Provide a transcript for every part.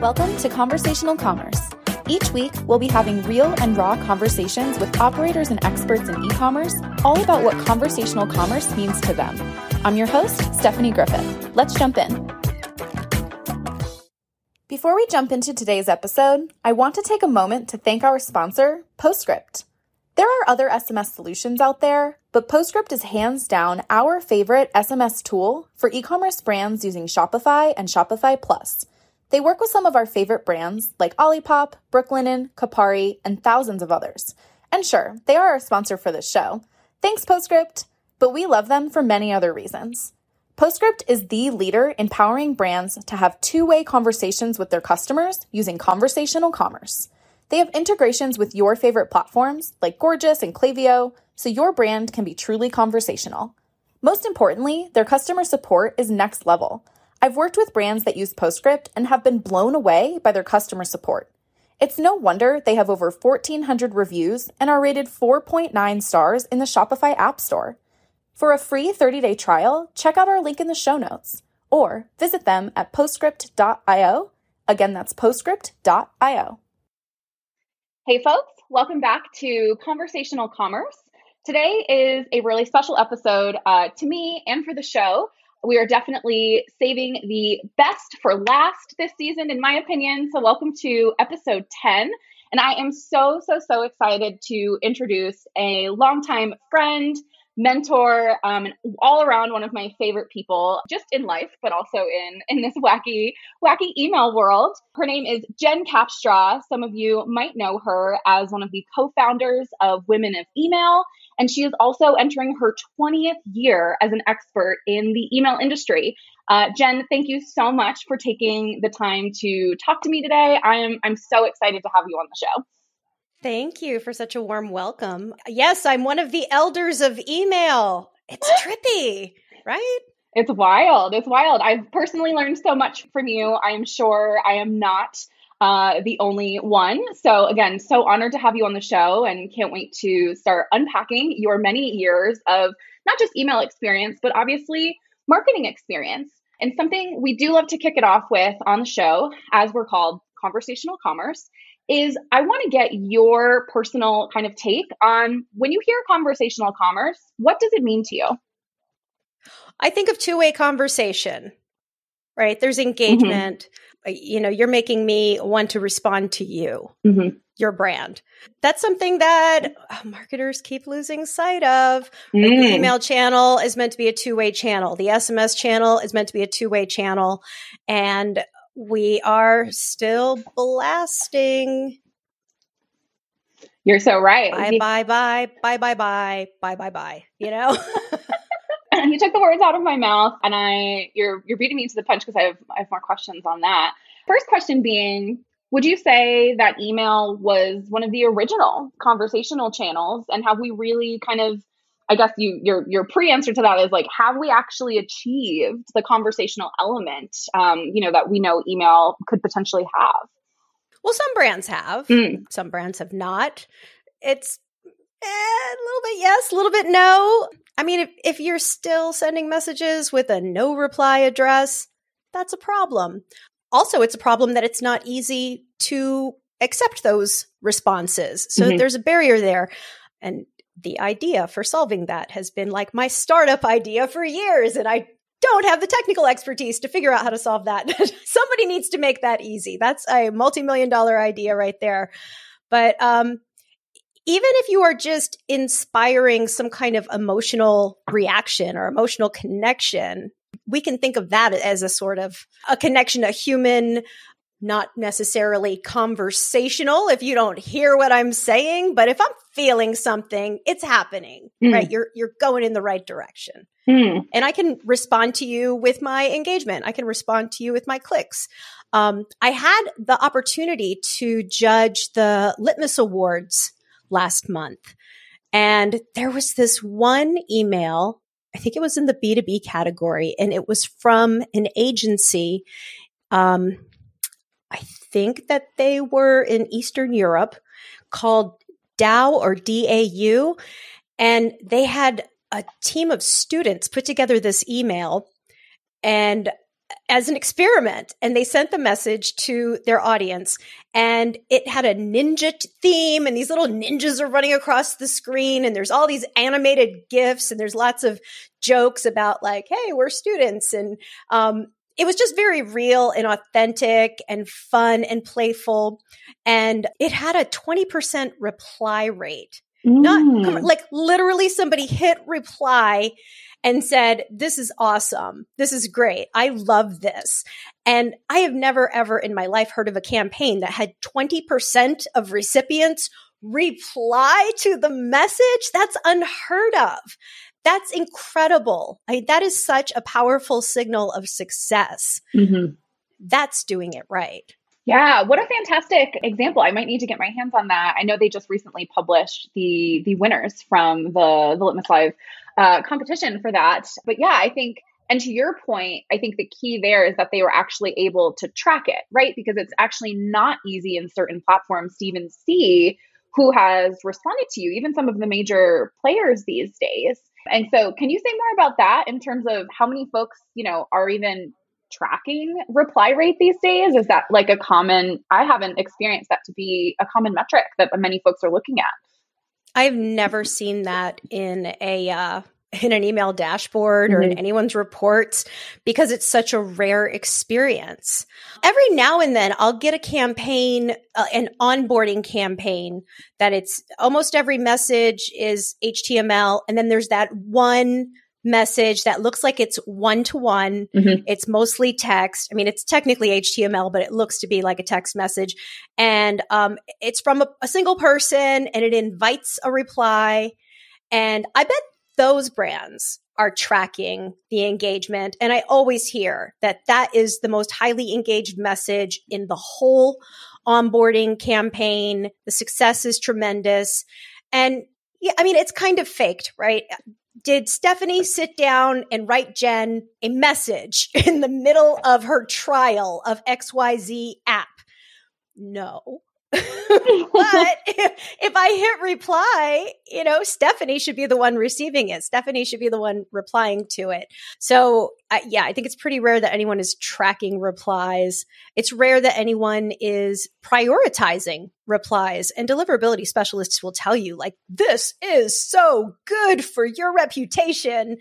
Welcome to Conversational Commerce. Each week, we'll be having real and raw conversations with operators and experts in e commerce, all about what conversational commerce means to them. I'm your host, Stephanie Griffith. Let's jump in. Before we jump into today's episode, I want to take a moment to thank our sponsor, Postscript. There are other SMS solutions out there, but Postscript is hands down our favorite SMS tool for e commerce brands using Shopify and Shopify Plus. They work with some of our favorite brands like Olipop, Brooklinen, Kapari, and thousands of others. And sure, they are our sponsor for this show. Thanks, Postscript! But we love them for many other reasons. Postscript is the leader in powering brands to have two way conversations with their customers using conversational commerce. They have integrations with your favorite platforms like Gorgias and Klaviyo, so your brand can be truly conversational. Most importantly, their customer support is next level. I've worked with brands that use Postscript and have been blown away by their customer support. It's no wonder they have over 1,400 reviews and are rated 4.9 stars in the Shopify App Store. For a free 30 day trial, check out our link in the show notes or visit them at postscript.io. Again, that's postscript.io. Hey, folks, welcome back to Conversational Commerce. Today is a really special episode uh, to me and for the show. We are definitely saving the best for last this season, in my opinion. So, welcome to episode 10. And I am so, so, so excited to introduce a longtime friend, mentor, um, and all around one of my favorite people, just in life, but also in in this wacky, wacky email world. Her name is Jen Capstraw. Some of you might know her as one of the co-founders of Women of Email, and she is also entering her 20th year as an expert in the email industry. Uh, Jen, thank you so much for taking the time to talk to me today. I am I'm so excited to have you on the show. Thank you for such a warm welcome. Yes, I'm one of the elders of email. It's trippy, right? It's wild. It's wild. I've personally learned so much from you. I am sure I am not uh, the only one. So, again, so honored to have you on the show and can't wait to start unpacking your many years of not just email experience, but obviously marketing experience. And something we do love to kick it off with on the show, as we're called conversational commerce, is I want to get your personal kind of take on when you hear conversational commerce, what does it mean to you? I think of two way conversation, right? There's engagement. Mm-hmm. You know, you're making me want to respond to you, mm-hmm. your brand. That's something that oh, marketers keep losing sight of. Mm. The email channel is meant to be a two way channel, the SMS channel is meant to be a two way channel. And we are still blasting. You're so right. Bye, bye, bye, bye, bye, bye, bye, bye, bye. You know? you took the words out of my mouth and I you're you're beating me to the punch because I have I have more questions on that. First question being, would you say that email was one of the original conversational channels and have we really kind of I guess you your your pre-answer to that is like, have we actually achieved the conversational element, um, you know, that we know email could potentially have? Well, some brands have, mm. some brands have not. It's eh, a little bit yes, a little bit no. I mean, if if you're still sending messages with a no reply address, that's a problem. Also, it's a problem that it's not easy to accept those responses. So mm-hmm. there's a barrier there. And the idea for solving that has been like my startup idea for years. And I don't have the technical expertise to figure out how to solve that. Somebody needs to make that easy. That's a multi million dollar idea right there. But um, even if you are just inspiring some kind of emotional reaction or emotional connection, we can think of that as a sort of a connection, a human not necessarily conversational if you don't hear what I'm saying, but if I'm feeling something, it's happening, mm. right? You're you're going in the right direction. Mm. And I can respond to you with my engagement. I can respond to you with my clicks. Um, I had the opportunity to judge the Litmus Awards last month. And there was this one email, I think it was in the B2B category, and it was from an agency. Um, I think that they were in Eastern Europe called DAO or DAU. And they had a team of students put together this email. And as an experiment and they sent the message to their audience and it had a ninja theme and these little ninjas are running across the screen and there's all these animated gifs and there's lots of jokes about like hey we're students and um, it was just very real and authentic and fun and playful and it had a 20% reply rate mm. not like literally somebody hit reply and said, This is awesome. This is great. I love this. And I have never, ever in my life heard of a campaign that had 20% of recipients reply to the message. That's unheard of. That's incredible. I mean, that is such a powerful signal of success. Mm-hmm. That's doing it right. Yeah, what a fantastic example. I might need to get my hands on that. I know they just recently published the the winners from the the Litmus Live uh, competition for that. But yeah, I think, and to your point, I think the key there is that they were actually able to track it, right? Because it's actually not easy in certain platforms to even see who has responded to you, even some of the major players these days. And so, can you say more about that in terms of how many folks, you know, are even tracking reply rate these days? Is that like a common, I haven't experienced that to be a common metric that many folks are looking at. I've never seen that in a uh, in an email dashboard or mm-hmm. in anyone's reports because it's such a rare experience. Every now and then I'll get a campaign, uh, an onboarding campaign that it's almost every message is HTML and then there's that one message that looks like it's one to one. It's mostly text. I mean, it's technically HTML, but it looks to be like a text message. And um, it's from a, a single person and it invites a reply. And I bet those brands are tracking the engagement. And I always hear that that is the most highly engaged message in the whole onboarding campaign. The success is tremendous. And yeah, I mean, it's kind of faked, right? did Stephanie sit down and write Jen a message in the middle of her trial of XYZ app? No. but if, if, I hit reply, you know, Stephanie should be the one receiving it. Stephanie should be the one replying to it. So, uh, yeah, I think it's pretty rare that anyone is tracking replies. It's rare that anyone is prioritizing replies. And deliverability specialists will tell you, like, this is so good for your reputation,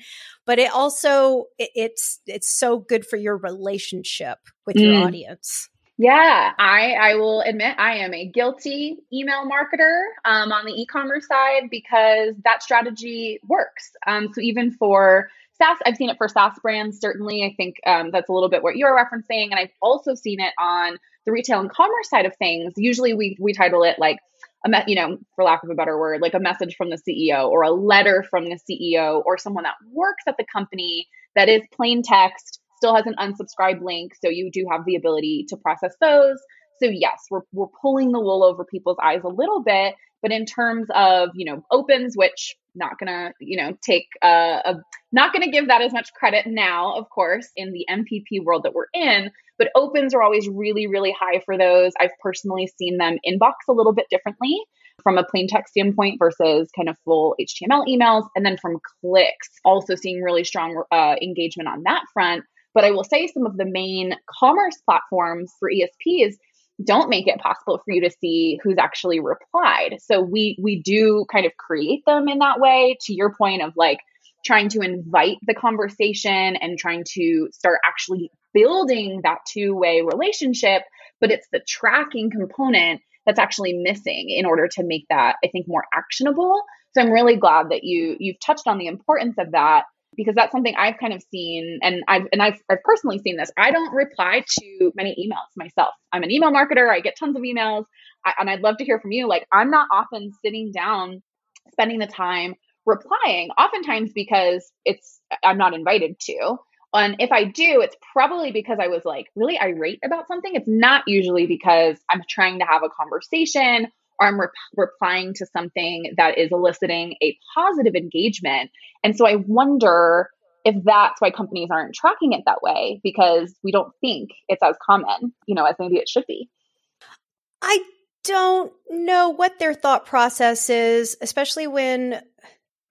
but it also it, it's it's so good for your relationship with mm. your audience. Yeah, I I will admit I am a guilty email marketer um, on the e-commerce side because that strategy works. Um, so even for SaaS, I've seen it for SaaS brands. Certainly, I think um, that's a little bit what you're referencing, and I've also seen it on the retail and commerce side of things. Usually, we we title it like a me- you know, for lack of a better word, like a message from the CEO or a letter from the CEO or someone that works at the company that is plain text still has an unsubscribe link. So you do have the ability to process those. So yes, we're, we're pulling the wool over people's eyes a little bit, but in terms of, you know, opens, which not gonna, you know, take uh, a, not gonna give that as much credit now, of course, in the MPP world that we're in, but opens are always really, really high for those. I've personally seen them inbox a little bit differently from a plain text standpoint versus kind of full HTML emails. And then from clicks, also seeing really strong uh, engagement on that front. But I will say some of the main commerce platforms for ESPs don't make it possible for you to see who's actually replied. So we we do kind of create them in that way to your point of like trying to invite the conversation and trying to start actually building that two-way relationship, but it's the tracking component that's actually missing in order to make that I think more actionable. So I'm really glad that you you've touched on the importance of that because that's something I've kind of seen and I've and I've, I've personally seen this. I don't reply to many emails myself. I'm an email marketer. I get tons of emails I, and I'd love to hear from you. Like I'm not often sitting down spending the time replying oftentimes because it's I'm not invited to. And if I do, it's probably because I was like really irate about something. It's not usually because I'm trying to have a conversation I'm re- replying to something that is eliciting a positive engagement. And so I wonder if that's why companies aren't tracking it that way because we don't think it's as common, you know, as maybe it should be. I don't know what their thought process is, especially when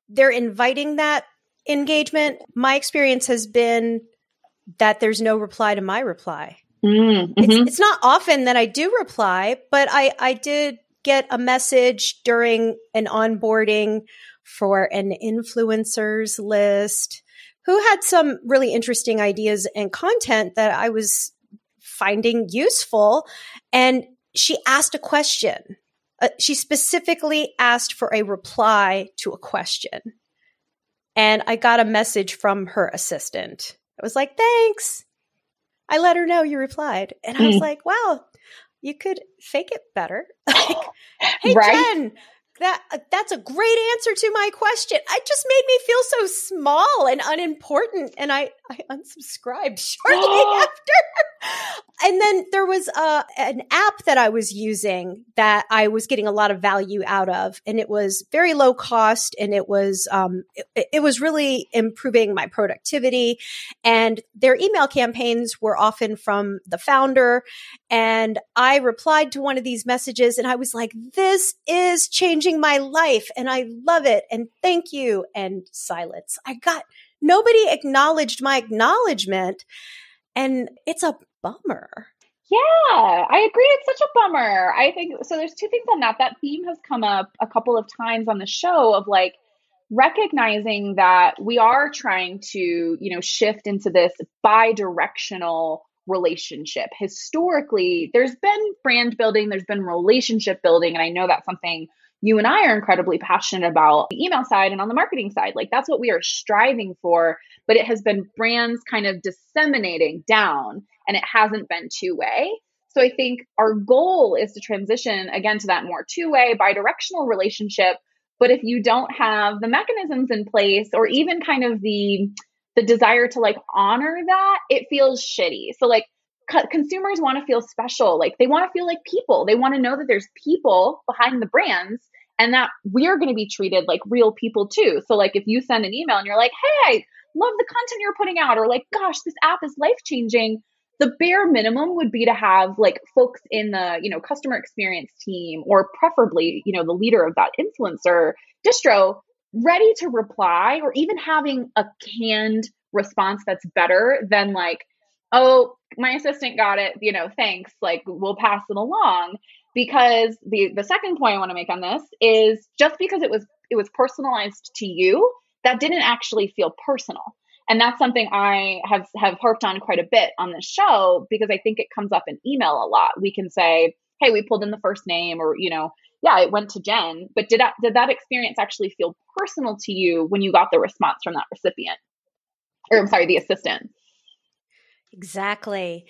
they're inviting that engagement. My experience has been that there's no reply to my reply. Mm-hmm. It's, it's not often that I do reply, but I, I did get a message during an onboarding for an influencers list who had some really interesting ideas and content that I was finding useful. And she asked a question. Uh, she specifically asked for a reply to a question. And I got a message from her assistant. I was like, thanks. I let her know you replied. And I was mm. like, wow, you could fake it better. like, hey, right? Jen, that uh, that's a great answer to my question. It just made me feel so small and unimportant, and I I unsubscribed shortly after. and then there was uh, an app that I was using that I was getting a lot of value out of, and it was very low cost, and it was um, it, it was really improving my productivity. And their email campaigns were often from the founder, and I replied to one of these messages, and I was like, "This is changing my life, and I love it, and thank you." And silence. I got nobody acknowledged my acknowledgement. And it's a bummer. Yeah, I agree. It's such a bummer. I think so. There's two things on that. That theme has come up a couple of times on the show of like recognizing that we are trying to, you know, shift into this bi directional relationship. Historically, there's been brand building, there's been relationship building. And I know that's something you and I are incredibly passionate about the email side and on the marketing side. Like that's what we are striving for, but it has been brands kind of disseminating down and it hasn't been two way. So I think our goal is to transition again to that more two way, bi directional relationship. But if you don't have the mechanisms in place or even kind of the the desire to like honor that, it feels shitty. So like consumers want to feel special. Like they want to feel like people. They want to know that there's people behind the brands and that we're going to be treated like real people too. So like if you send an email and you're like, "Hey, I love the content you're putting out," or like, "Gosh, this app is life changing." The bare minimum would be to have like folks in the, you know, customer experience team or preferably, you know, the leader of that influencer distro ready to reply or even having a canned response that's better than like oh, my assistant got it, you know, thanks, like we'll pass it along. Because the the second point I want to make on this is just because it was it was personalized to you, that didn't actually feel personal. And that's something I have have harped on quite a bit on this show because I think it comes up in email a lot. We can say, "Hey, we pulled in the first name," or you know, "Yeah, it went to Jen." But did that did that experience actually feel personal to you when you got the response from that recipient, or I'm sorry, the assistant? Exactly.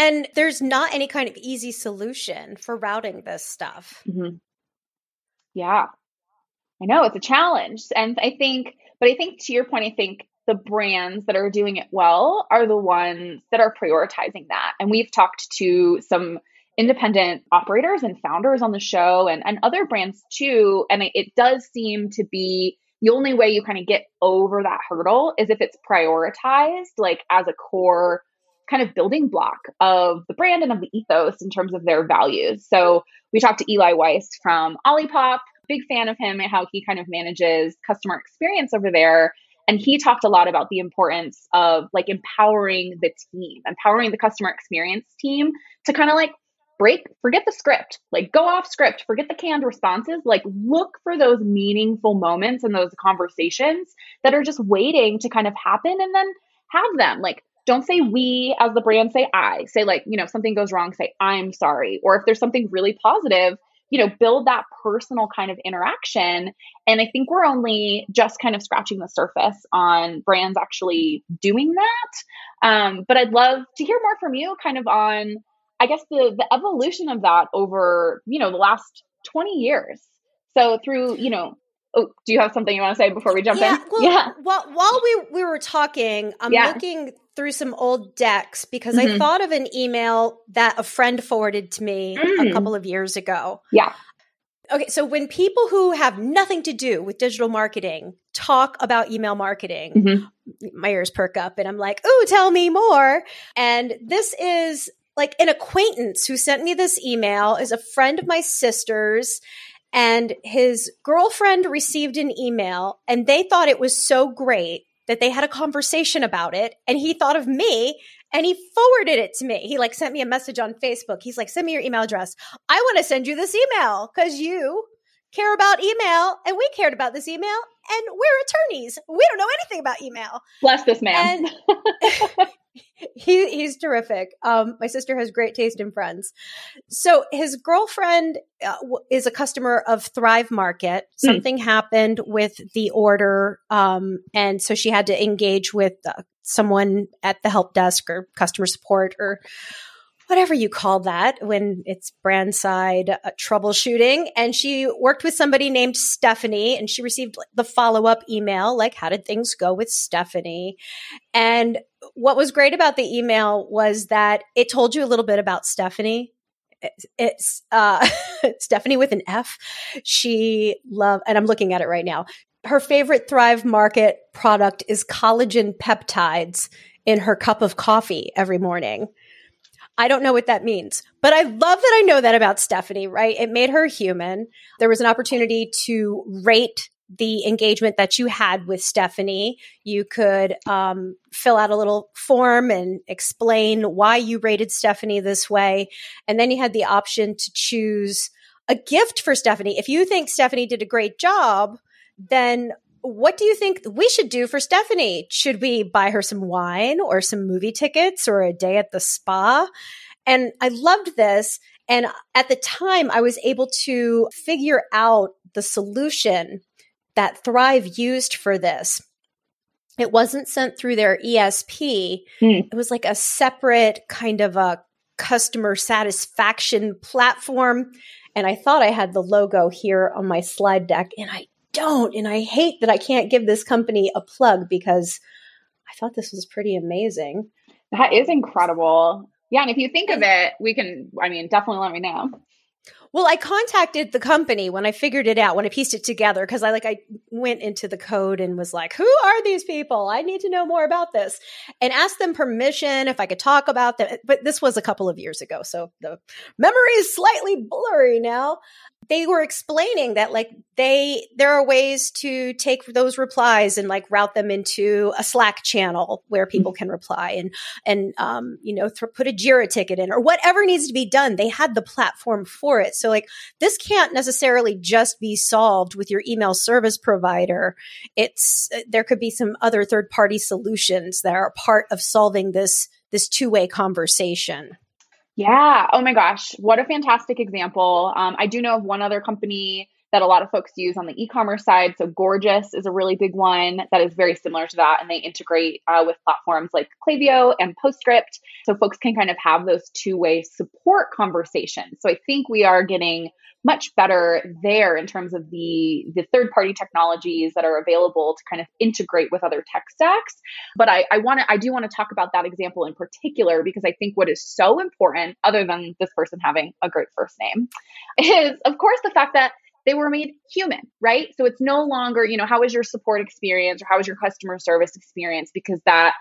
And there's not any kind of easy solution for routing this stuff. Mm-hmm. Yeah. I know it's a challenge. And I think, but I think to your point, I think the brands that are doing it well are the ones that are prioritizing that. And we've talked to some independent operators and founders on the show and, and other brands too. And it, it does seem to be the only way you kind of get over that hurdle is if it's prioritized like as a core kind of building block of the brand and of the ethos in terms of their values. So we talked to Eli Weiss from Olipop, big fan of him and how he kind of manages customer experience over there. And he talked a lot about the importance of like empowering the team, empowering the customer experience team to kind of like break, forget the script, like go off script, forget the canned responses, like look for those meaningful moments and those conversations that are just waiting to kind of happen and then have them. Like don't say we as the brand, say I. Say, like, you know, something goes wrong, say I'm sorry. Or if there's something really positive, you know, build that personal kind of interaction. And I think we're only just kind of scratching the surface on brands actually doing that. Um, but I'd love to hear more from you kind of on, I guess, the, the evolution of that over, you know, the last 20 years. So through, you know, Oh, do you have something you want to say before we jump yeah, in? Well, yeah. While, while we, we were talking, I'm yeah. looking through some old decks because mm-hmm. I thought of an email that a friend forwarded to me mm. a couple of years ago. Yeah. Okay, so when people who have nothing to do with digital marketing talk about email marketing, mm-hmm. my ears perk up and I'm like, oh, tell me more." And this is like an acquaintance who sent me this email is a friend of my sister's and his girlfriend received an email and they thought it was so great that they had a conversation about it and he thought of me and he forwarded it to me. He like sent me a message on Facebook. He's like, send me your email address. I want to send you this email because you care about email and we cared about this email and we're attorneys. We don't know anything about email. Bless this man. he, he's terrific. Um, my sister has great taste in friends. So his girlfriend uh, is a customer of Thrive Market. Hmm. Something mm. happened with the order. Um, and so she had to engage with uh, someone at the help desk or customer support or whatever you call that when it's brand side uh, troubleshooting. And she worked with somebody named Stephanie and she received the follow up email like, how did things go with Stephanie? And what was great about the email was that it told you a little bit about Stephanie. It's uh, Stephanie with an F. She love, and I'm looking at it right now. Her favorite Thrive Market product is collagen peptides in her cup of coffee every morning. I don't know what that means, but I love that I know that about Stephanie, right? It made her human. There was an opportunity to rate the engagement that you had with Stephanie. You could um, fill out a little form and explain why you rated Stephanie this way. And then you had the option to choose a gift for Stephanie. If you think Stephanie did a great job, then what do you think we should do for Stephanie? Should we buy her some wine or some movie tickets or a day at the spa? And I loved this. And at the time, I was able to figure out the solution that Thrive used for this. It wasn't sent through their ESP, mm. it was like a separate kind of a customer satisfaction platform. And I thought I had the logo here on my slide deck, and I don't. And I hate that I can't give this company a plug because I thought this was pretty amazing. That is incredible. Yeah. And if you think of it, we can, I mean, definitely let me know. Well, I contacted the company when I figured it out, when I pieced it together, because I like I went into the code and was like, "Who are these people? I need to know more about this," and asked them permission if I could talk about them. But this was a couple of years ago, so the memory is slightly blurry now they were explaining that like they there are ways to take those replies and like route them into a slack channel where people can reply and and um you know th- put a jira ticket in or whatever needs to be done. They had the platform for it. So like this can't necessarily just be solved with your email service provider. It's uh, there could be some other third party solutions that are part of solving this this two-way conversation yeah. Oh my gosh. What a fantastic example. Um, I do know of one other company that a lot of folks use on the e-commerce side. So Gorgias is a really big one that is very similar to that, and they integrate uh, with platforms like Klaviyo and PostScript, so folks can kind of have those two-way support conversations. So I think we are getting much better there in terms of the the third party technologies that are available to kind of integrate with other tech stacks but i i want to i do want to talk about that example in particular because i think what is so important other than this person having a great first name is of course the fact that they were made human, right? So it's no longer, you know, how was your support experience or how was your customer service experience? Because that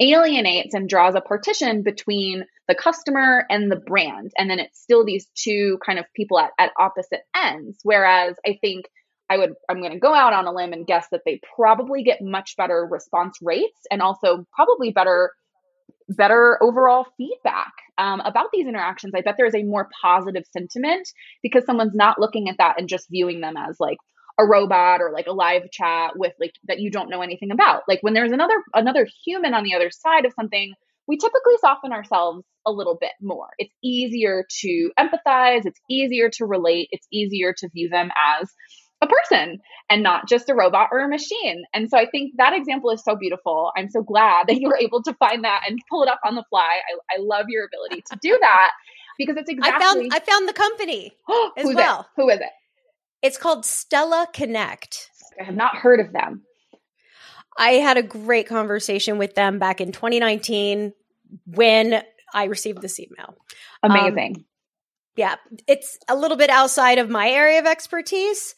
alienates and draws a partition between the customer and the brand. And then it's still these two kind of people at, at opposite ends. Whereas I think I would, I'm going to go out on a limb and guess that they probably get much better response rates and also probably better better overall feedback um, about these interactions. I bet there is a more positive sentiment because someone's not looking at that and just viewing them as like, a robot or like a live chat with like that you don't know anything about. Like when there's another another human on the other side of something, we typically soften ourselves a little bit more. It's easier to empathize, it's easier to relate, it's easier to view them as a person and not just a robot or a machine. And so I think that example is so beautiful. I'm so glad that you were able to find that and pull it up on the fly. I, I love your ability to do that because it's exactly. I found I found the company as well. It? Who is it? It's called Stella Connect. I have not heard of them. I had a great conversation with them back in 2019 when I received this email. Amazing. Um, yeah, it's a little bit outside of my area of expertise,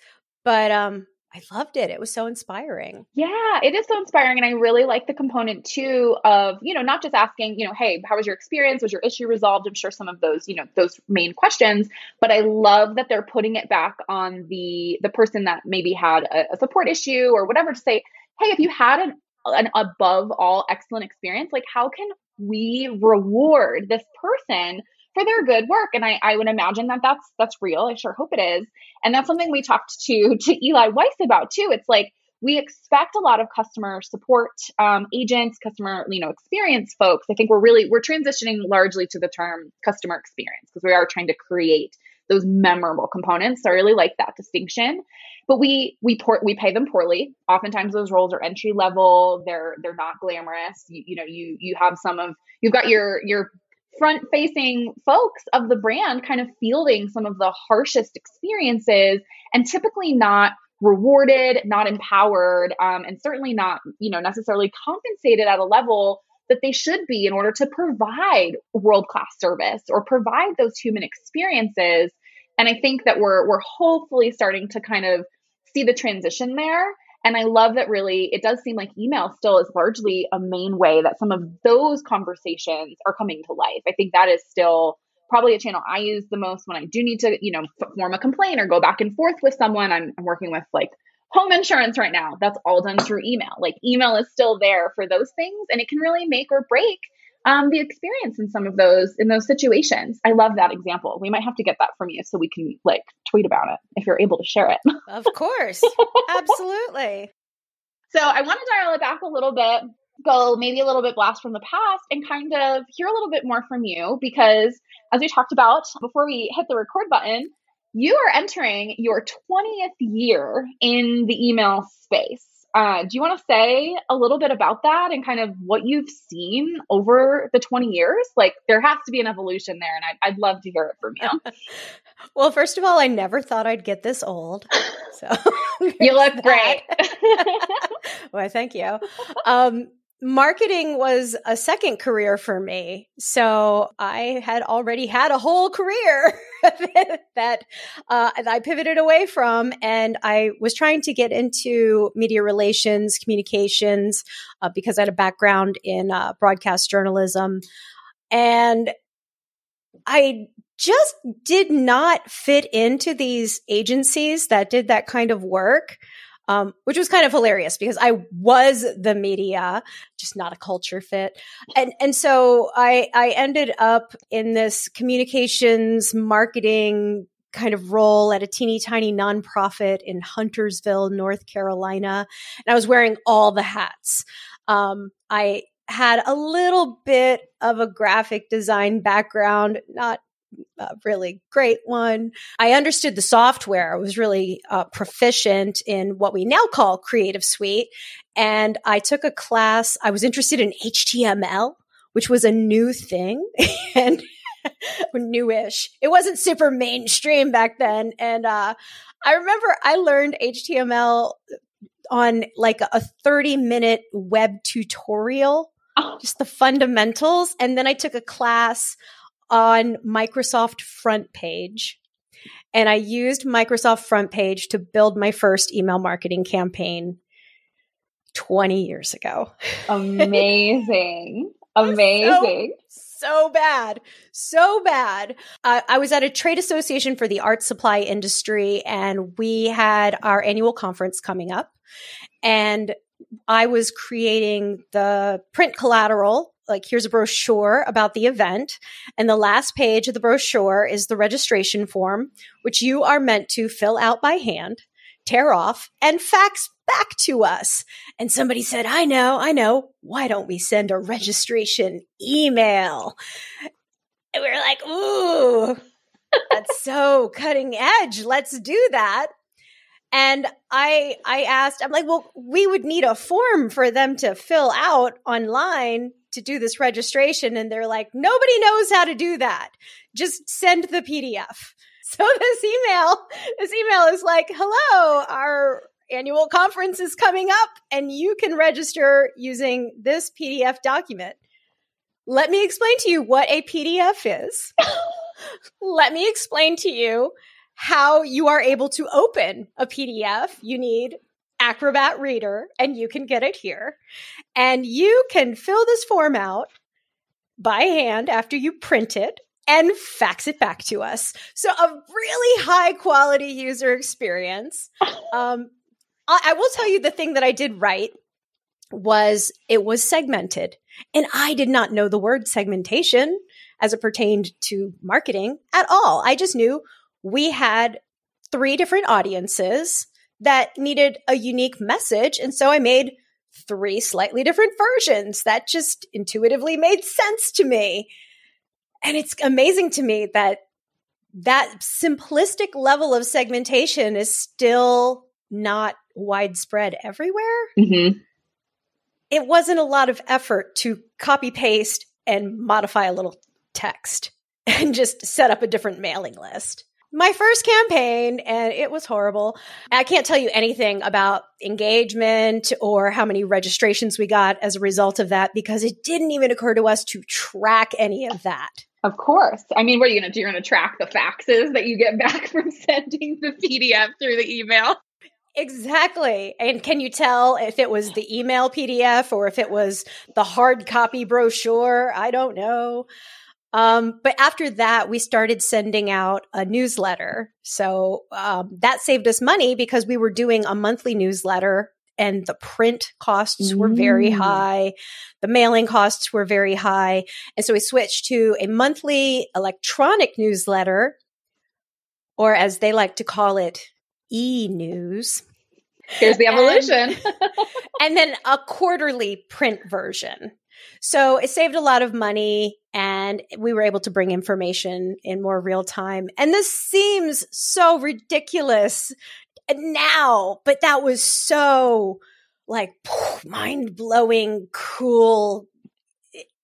but um I loved it. It was so inspiring. Yeah, it is so inspiring. And I really like the component too of, you know, not just asking, you know, hey, how was your experience? Was your issue resolved? I'm sure some of those, you know, those main questions. But I love that they're putting it back on the the person that maybe had a, a support issue or whatever to say, hey, if you had an an above all excellent experience, like how can we reward this person for their good work? And I, I would imagine that that's that's real. I sure hope it is. And that's something we talked to to Eli Weiss about too. It's like we expect a lot of customer support um, agents customer you know experience folks i think we're really we're transitioning largely to the term customer experience because we are trying to create those memorable components so i really like that distinction but we we port we pay them poorly oftentimes those roles are entry level they're they're not glamorous you, you know you you have some of you've got your your front facing folks of the brand kind of fielding some of the harshest experiences and typically not rewarded, not empowered, um, and certainly not, you know, necessarily compensated at a level that they should be in order to provide world class service or provide those human experiences. And I think that we're we're hopefully starting to kind of see the transition there. And I love that really it does seem like email still is largely a main way that some of those conversations are coming to life. I think that is still probably a channel I use the most when I do need to, you know, form a complaint or go back and forth with someone. I'm, I'm working with like home insurance right now. That's all done through email. Like email is still there for those things and it can really make or break um, the experience in some of those in those situations. I love that example. We might have to get that from you so we can like tweet about it if you're able to share it. of course. Absolutely. So I want to dial it back a little bit go maybe a little bit blast from the past and kind of hear a little bit more from you because as we talked about before we hit the record button, you are entering your 20th year in the email space. Uh, do you want to say a little bit about that and kind of what you've seen over the 20 years? Like, there has to be an evolution there, and I'd, I'd love to hear it from you. well, first of all, I never thought I'd get this old. So you look great. well, thank you. Um, marketing was a second career for me. So I had already had a whole career that uh, I pivoted away from. And I was trying to get into media relations, communications, uh, because I had a background in uh, broadcast journalism. And I just did not fit into these agencies that did that kind of work um, which was kind of hilarious because I was the media, just not a culture fit. And, and so I, I ended up in this communications marketing kind of role at a teeny tiny nonprofit in Huntersville, North Carolina. And I was wearing all the hats. Um, I had a little bit of a graphic design background, not a really great one. I understood the software. I was really uh, proficient in what we now call Creative Suite. And I took a class. I was interested in HTML, which was a new thing and newish. It wasn't super mainstream back then. And uh, I remember I learned HTML on like a 30 minute web tutorial, oh. just the fundamentals. And then I took a class on Microsoft Front Page. And I used Microsoft Front Page to build my first email marketing campaign 20 years ago. Amazing. Amazing. So, so, bad. So bad. Uh, I was at a trade association for the art supply industry, and we had our annual conference coming up. And I was creating the print collateral like here's a brochure about the event and the last page of the brochure is the registration form which you are meant to fill out by hand tear off and fax back to us. And somebody said i know i know. Why don't we send a registration email? And we are like ooh that's so cutting edge. Let's do that and I I asked, I'm like, well, we would need a form for them to fill out online to do this registration. And they're like, nobody knows how to do that. Just send the PDF. So this email, this email is like, hello, our annual conference is coming up and you can register using this PDF document. Let me explain to you what a PDF is. Let me explain to you how you are able to open a PDF. You need Acrobat Reader, and you can get it here. And you can fill this form out by hand after you print it and fax it back to us. So, a really high quality user experience. Um, I, I will tell you the thing that I did right was it was segmented. And I did not know the word segmentation as it pertained to marketing at all. I just knew we had three different audiences that needed a unique message. And so I made three slightly different versions that just intuitively made sense to me. And it's amazing to me that that simplistic level of segmentation is still not widespread everywhere. Mm-hmm. It wasn't a lot of effort to copy paste and modify a little text and just set up a different mailing list my first campaign and it was horrible. I can't tell you anything about engagement or how many registrations we got as a result of that because it didn't even occur to us to track any of that. Of course. I mean, what are you going to do? You're going to track the faxes that you get back from sending the PDF through the email. Exactly. And can you tell if it was the email PDF or if it was the hard copy brochure? I don't know. Um, but after that, we started sending out a newsletter. So um, that saved us money because we were doing a monthly newsletter and the print costs were very high. The mailing costs were very high. And so we switched to a monthly electronic newsletter, or as they like to call it, e news. Here's the evolution. and, and then a quarterly print version. So it saved a lot of money and we were able to bring information in more real time. And this seems so ridiculous now, but that was so like mind blowing, cool.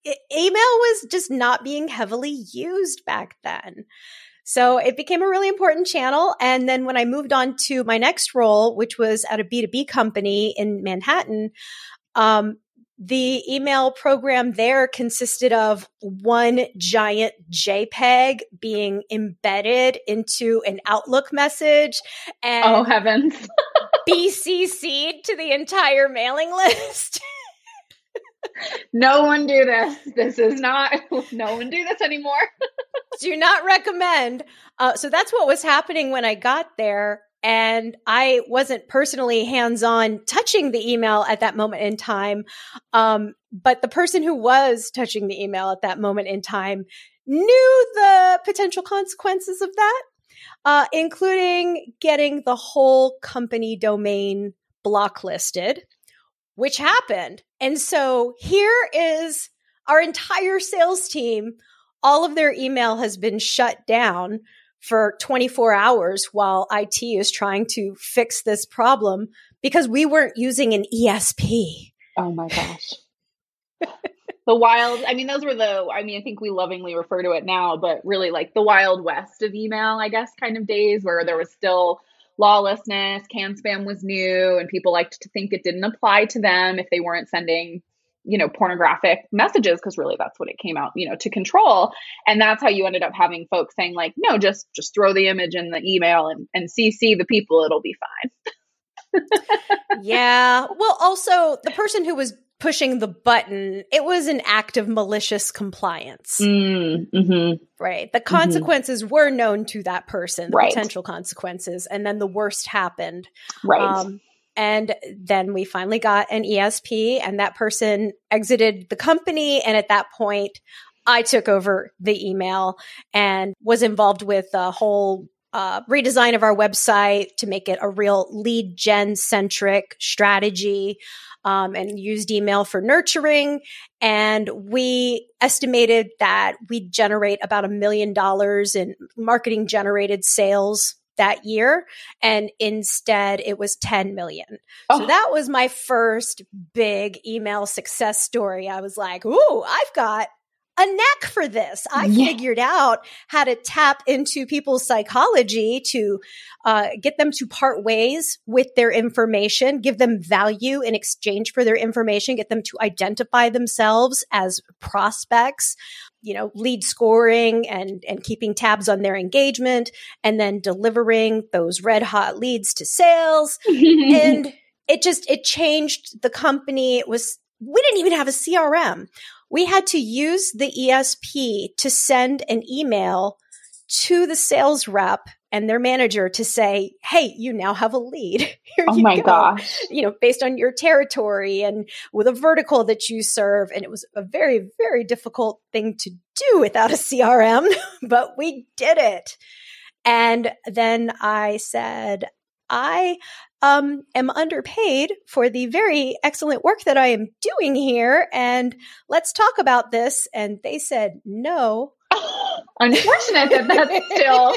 email was just not being heavily used back then. So it became a really important channel. And then when I moved on to my next role, which was at a B2B company in Manhattan, um, the email program there consisted of one giant JPEG being embedded into an Outlook message and oh heavens BCC'd to the entire mailing list. no one do this. This is not, no one do this anymore. do not recommend. Uh, so that's what was happening when I got there. And I wasn't personally hands on touching the email at that moment in time. Um, but the person who was touching the email at that moment in time knew the potential consequences of that, uh, including getting the whole company domain blocklisted, which happened. And so here is our entire sales team. All of their email has been shut down for 24 hours while IT is trying to fix this problem because we weren't using an ESP. Oh my gosh. the wild, I mean, those were the, I mean, I think we lovingly refer to it now, but really like the wild west of email, I guess, kind of days where there was still lawlessness, CAN-SPAM was new, and people liked to think it didn't apply to them if they weren't sending you know pornographic messages because really that's what it came out you know to control and that's how you ended up having folks saying like no just just throw the image in the email and and cc the people it'll be fine yeah well also the person who was pushing the button it was an act of malicious compliance mm, mm-hmm. right the mm-hmm. consequences mm-hmm. were known to that person the right. potential consequences and then the worst happened right um, and then we finally got an ESP, and that person exited the company. And at that point, I took over the email and was involved with the whole uh, redesign of our website to make it a real lead gen centric strategy. Um, and used email for nurturing. And we estimated that we'd generate about a million dollars in marketing generated sales that year and instead it was 10 million. Oh. So that was my first big email success story. I was like, "Ooh, I've got a knack for this. I yeah. figured out how to tap into people's psychology to uh, get them to part ways with their information, give them value in exchange for their information, get them to identify themselves as prospects, you know, lead scoring and and keeping tabs on their engagement, and then delivering those red hot leads to sales. and it just it changed the company. It was we didn't even have a CRM we had to use the ESP to send an email to the sales rep and their manager to say, Hey, you now have a lead. Here oh my go. gosh. You know, based on your territory and with a vertical that you serve. And it was a very, very difficult thing to do without a CRM, but we did it. And then I said, I um, am underpaid for the very excellent work that I am doing here. And let's talk about this. And they said, no. Unfortunate that that's still.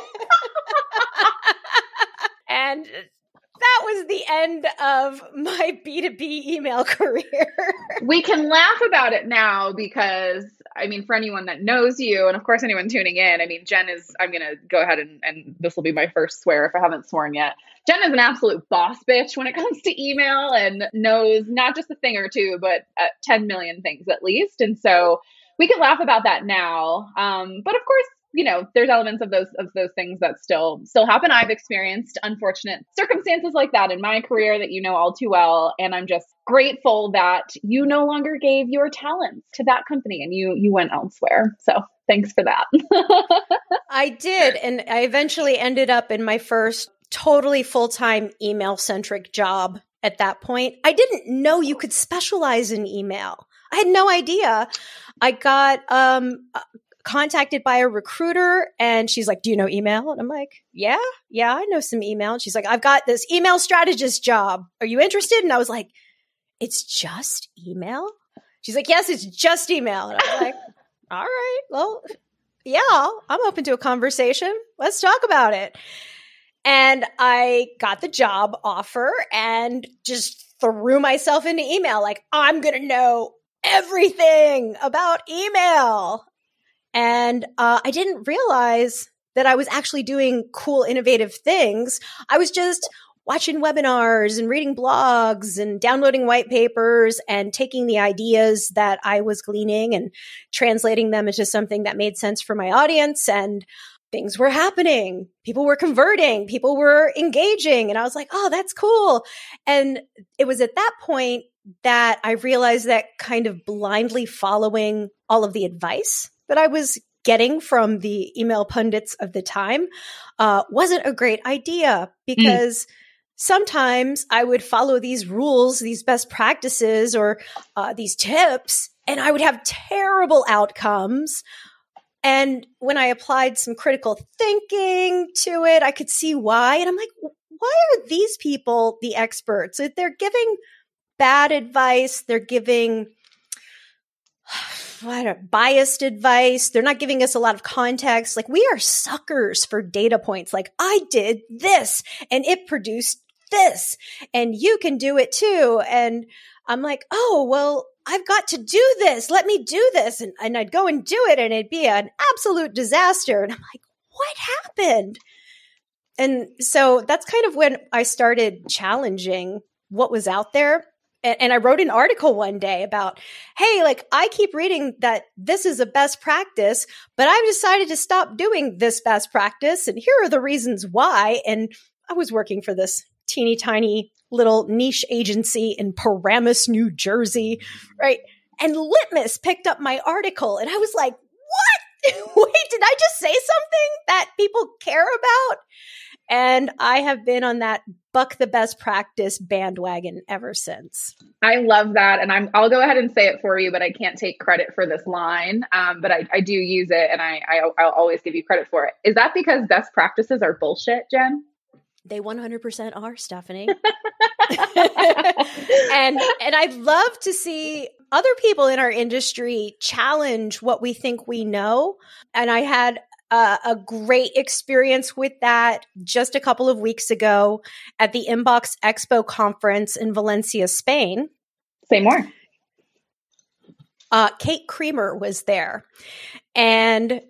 and that was the end of my B2B email career. we can laugh about it now because, I mean, for anyone that knows you, and of course, anyone tuning in, I mean, Jen is, I'm going to go ahead and, and this will be my first swear if I haven't sworn yet. Jen is an absolute boss bitch when it comes to email and knows not just a thing or two, but uh, 10 million things at least. And so we can laugh about that now. Um, but of course, you know there's elements of those of those things that still still happen. I've experienced unfortunate circumstances like that in my career that you know all too well and i'm just grateful that you no longer gave your talents to that company and you you went elsewhere. So thanks for that. I did and i eventually ended up in my first totally full-time email centric job at that point. I didn't know you could specialize in email. I had no idea. I got um, contacted by a recruiter and she's like, Do you know email? And I'm like, Yeah, yeah, I know some email. And she's like, I've got this email strategist job. Are you interested? And I was like, It's just email? She's like, Yes, it's just email. And I was like, All right, well, yeah, I'm open to a conversation. Let's talk about it. And I got the job offer and just threw myself into email. Like, I'm going to know everything about email. And uh, I didn't realize that I was actually doing cool, innovative things. I was just watching webinars and reading blogs and downloading white papers and taking the ideas that I was gleaning and translating them into something that made sense for my audience. And things were happening. People were converting. People were engaging. And I was like, oh, that's cool. And it was at that point that I realized that kind of blindly following all of the advice that I was getting from the email pundits of the time uh, wasn't a great idea because. Mm. Sometimes I would follow these rules, these best practices, or uh, these tips, and I would have terrible outcomes. And when I applied some critical thinking to it, I could see why. And I'm like, why are these people the experts? They're giving bad advice, they're giving biased advice. They're not giving us a lot of context. Like we are suckers for data points. Like I did this and it produced this and you can do it too. And I'm like, oh, well, I've got to do this. Let me do this. And, and I'd go and do it and it'd be an absolute disaster. And I'm like, what happened? And so that's kind of when I started challenging what was out there and, I wrote an article one day about, hey, like I keep reading that this is a best practice, but I've decided to stop doing this best practice. And here are the reasons why. And I was working for this teeny tiny little niche agency in Paramus, New Jersey, right? And Litmus picked up my article and I was like, what? Wait, did I just say something that people care about? And I have been on that buck the best practice bandwagon ever since. I love that. And I'm, I'll go ahead and say it for you, but I can't take credit for this line. Um, but I, I do use it and I, I, I'll always give you credit for it. Is that because best practices are bullshit, Jen? They 100% are, Stephanie. and and I'd love to see other people in our industry challenge what we think we know. And I had uh, a great experience with that just a couple of weeks ago at the Inbox Expo conference in Valencia, Spain. Say more. Uh, Kate Creamer was there, and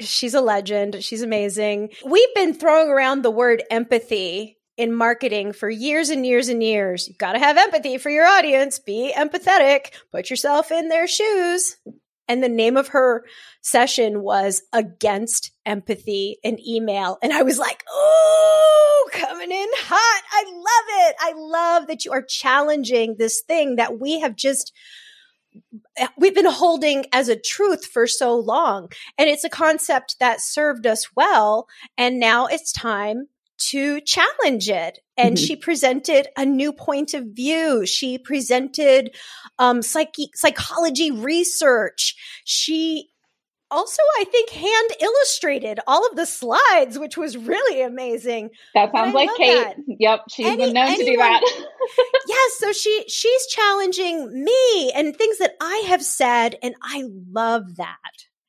she's a legend. She's amazing. We've been throwing around the word empathy in marketing for years and years and years. You've got to have empathy for your audience. Be empathetic. Put yourself in their shoes. And the name of her session was Against Empathy in Email. And I was like, oh, coming in hot. I love it. I love that you are challenging this thing that we have just we've been holding as a truth for so long. And it's a concept that served us well. And now it's time to challenge it. And mm-hmm. she presented a new point of view. She presented um, psyche- psychology research. She also, I think, hand illustrated all of the slides, which was really amazing. That sounds like Kate. That. Yep, she's Any, been known anyone, to do that. yes, so she she's challenging me and things that I have said, and I love that.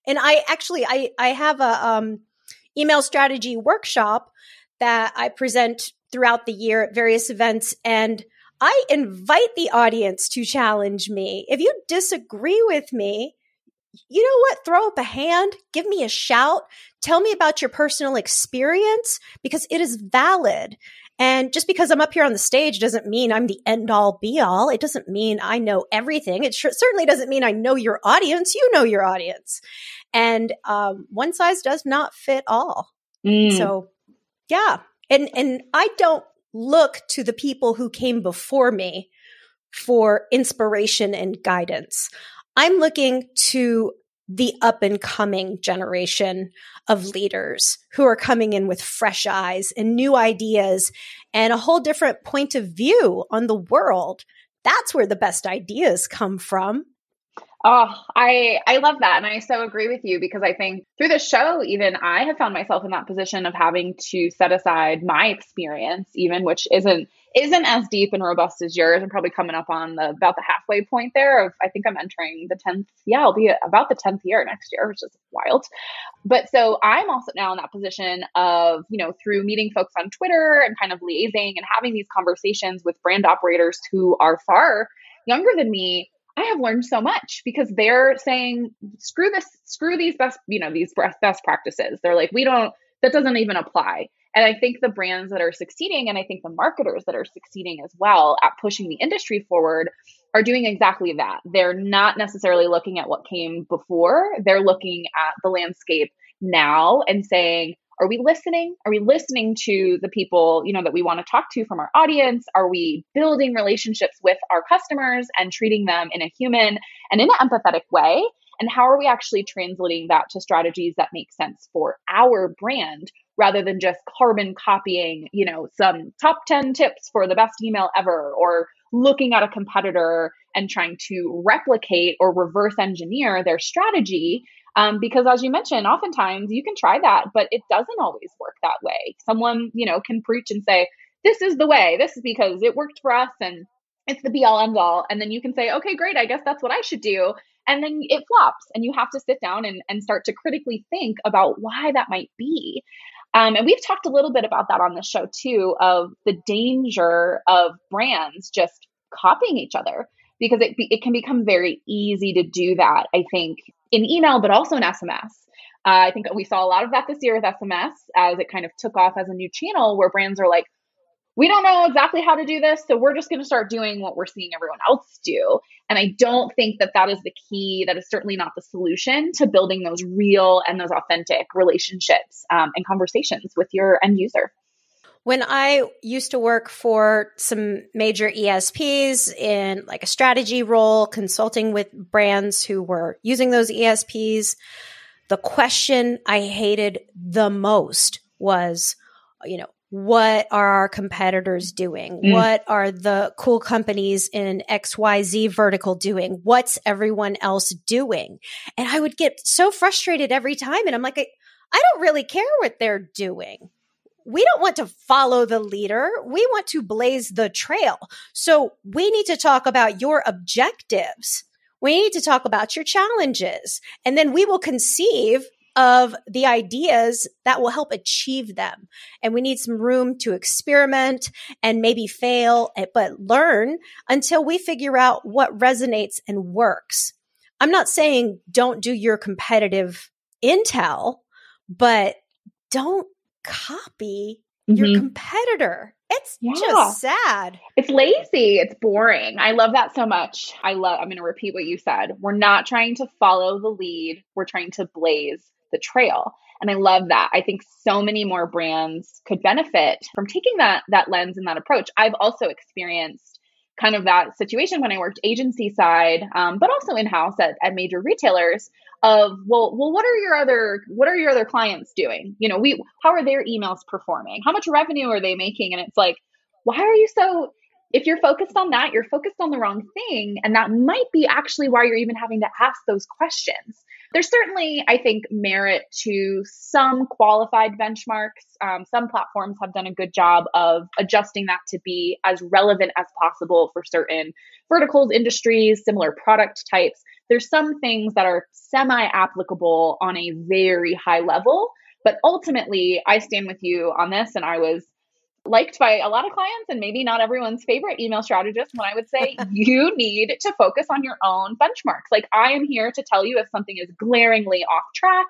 And I actually I I have a um, email strategy workshop that I present throughout the year at various events, and I invite the audience to challenge me. If you disagree with me, you know what? Throw up a hand, give me a shout, tell me about your personal experience because it is valid. And just because I'm up here on the stage doesn't mean I'm the end all be all. It doesn't mean I know everything. It sh- certainly doesn't mean I know your audience. You know your audience. And um, one size does not fit all. Mm. So, yeah. And, and I don't look to the people who came before me for inspiration and guidance. I'm looking to the up and coming generation of leaders who are coming in with fresh eyes and new ideas and a whole different point of view on the world. That's where the best ideas come from. Oh, I I love that and I so agree with you because I think through the show even I have found myself in that position of having to set aside my experience even which isn't isn't as deep and robust as yours. I'm probably coming up on the about the halfway point there of I think I'm entering the 10th. Yeah, I'll be about the 10th year next year, which is wild. But so I'm also now in that position of, you know, through meeting folks on Twitter and kind of liaising and having these conversations with brand operators who are far younger than me, I have learned so much because they're saying, screw this, screw these best, you know, these best practices. They're like, we don't, that doesn't even apply. And I think the brands that are succeeding, and I think the marketers that are succeeding as well at pushing the industry forward, are doing exactly that. They're not necessarily looking at what came before, they're looking at the landscape now and saying, are we listening are we listening to the people you know that we want to talk to from our audience are we building relationships with our customers and treating them in a human and in an empathetic way and how are we actually translating that to strategies that make sense for our brand rather than just carbon copying, you know, some top 10 tips for the best email ever or looking at a competitor and trying to replicate or reverse engineer their strategy. Um, because as you mentioned, oftentimes you can try that, but it doesn't always work that way. Someone, you know, can preach and say, this is the way, this is because it worked for us and it's the be all end all. And then you can say, okay, great, I guess that's what I should do. And then it flops and you have to sit down and, and start to critically think about why that might be. Um, and we've talked a little bit about that on the show too of the danger of brands just copying each other because it, it can become very easy to do that, I think, in email, but also in SMS. Uh, I think we saw a lot of that this year with SMS as it kind of took off as a new channel where brands are like, we don't know exactly how to do this, so we're just going to start doing what we're seeing everyone else do. And I don't think that that is the key. That is certainly not the solution to building those real and those authentic relationships um, and conversations with your end user. When I used to work for some major ESPs in like a strategy role, consulting with brands who were using those ESPs, the question I hated the most was, you know, what are our competitors doing? Mm. What are the cool companies in XYZ vertical doing? What's everyone else doing? And I would get so frustrated every time. And I'm like, I, I don't really care what they're doing. We don't want to follow the leader. We want to blaze the trail. So we need to talk about your objectives. We need to talk about your challenges. And then we will conceive of the ideas that will help achieve them. And we need some room to experiment and maybe fail, eh, but learn until we figure out what resonates and works. I'm not saying don't do your competitive intel, but don't copy mm-hmm. your competitor. It's yeah. just sad. It's lazy. It's boring. I love that so much. I love, I'm going to repeat what you said. We're not trying to follow the lead, we're trying to blaze the trail. And I love that. I think so many more brands could benefit from taking that that lens and that approach. I've also experienced kind of that situation when I worked agency side, um, but also in house at, at major retailers. Of well, well, what are your other what are your other clients doing? You know, we how are their emails performing? How much revenue are they making? And it's like, why are you so if you're focused on that, you're focused on the wrong thing. And that might be actually why you're even having to ask those questions. There's certainly, I think, merit to some qualified benchmarks. Um, some platforms have done a good job of adjusting that to be as relevant as possible for certain verticals, industries, similar product types. There's some things that are semi applicable on a very high level. But ultimately, I stand with you on this, and I was liked by a lot of clients and maybe not everyone's favorite email strategist when I would say you need to focus on your own benchmarks. Like I am here to tell you if something is glaringly off track.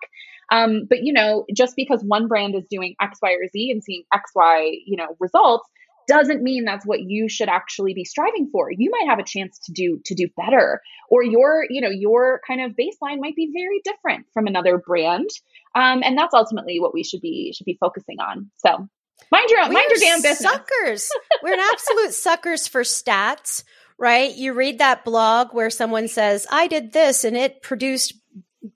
Um, but you know, just because one brand is doing X, Y, or Z and seeing X, Y, you know, results doesn't mean that's what you should actually be striving for. You might have a chance to do to do better, or your you know your kind of baseline might be very different from another brand, um, and that's ultimately what we should be should be focusing on. So Mind your mind your damn business. Suckers. We're an absolute suckers for stats, right? You read that blog where someone says, I did this and it produced,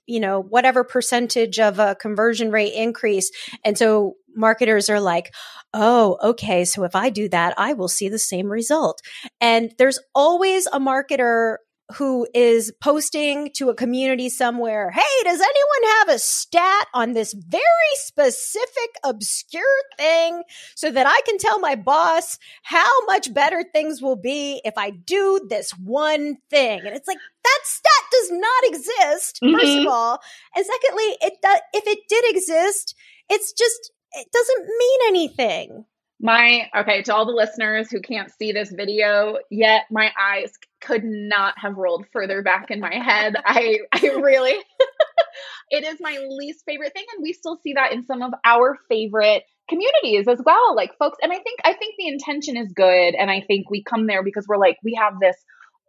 you know, whatever percentage of a conversion rate increase. And so marketers are like, oh, okay. So if I do that, I will see the same result. And there's always a marketer who is posting to a community somewhere, Hey, does anyone have a stat on this very specific, obscure thing so that I can tell my boss how much better things will be if I do this one thing? And it's like, that stat does not exist, mm-hmm. first of all. And secondly, it does, if it did exist, it's just, it doesn't mean anything. My okay, to all the listeners who can't see this video yet, my eyes could not have rolled further back in my head. I I really it is my least favorite thing and we still see that in some of our favorite communities as well. Like folks and I think I think the intention is good and I think we come there because we're like we have this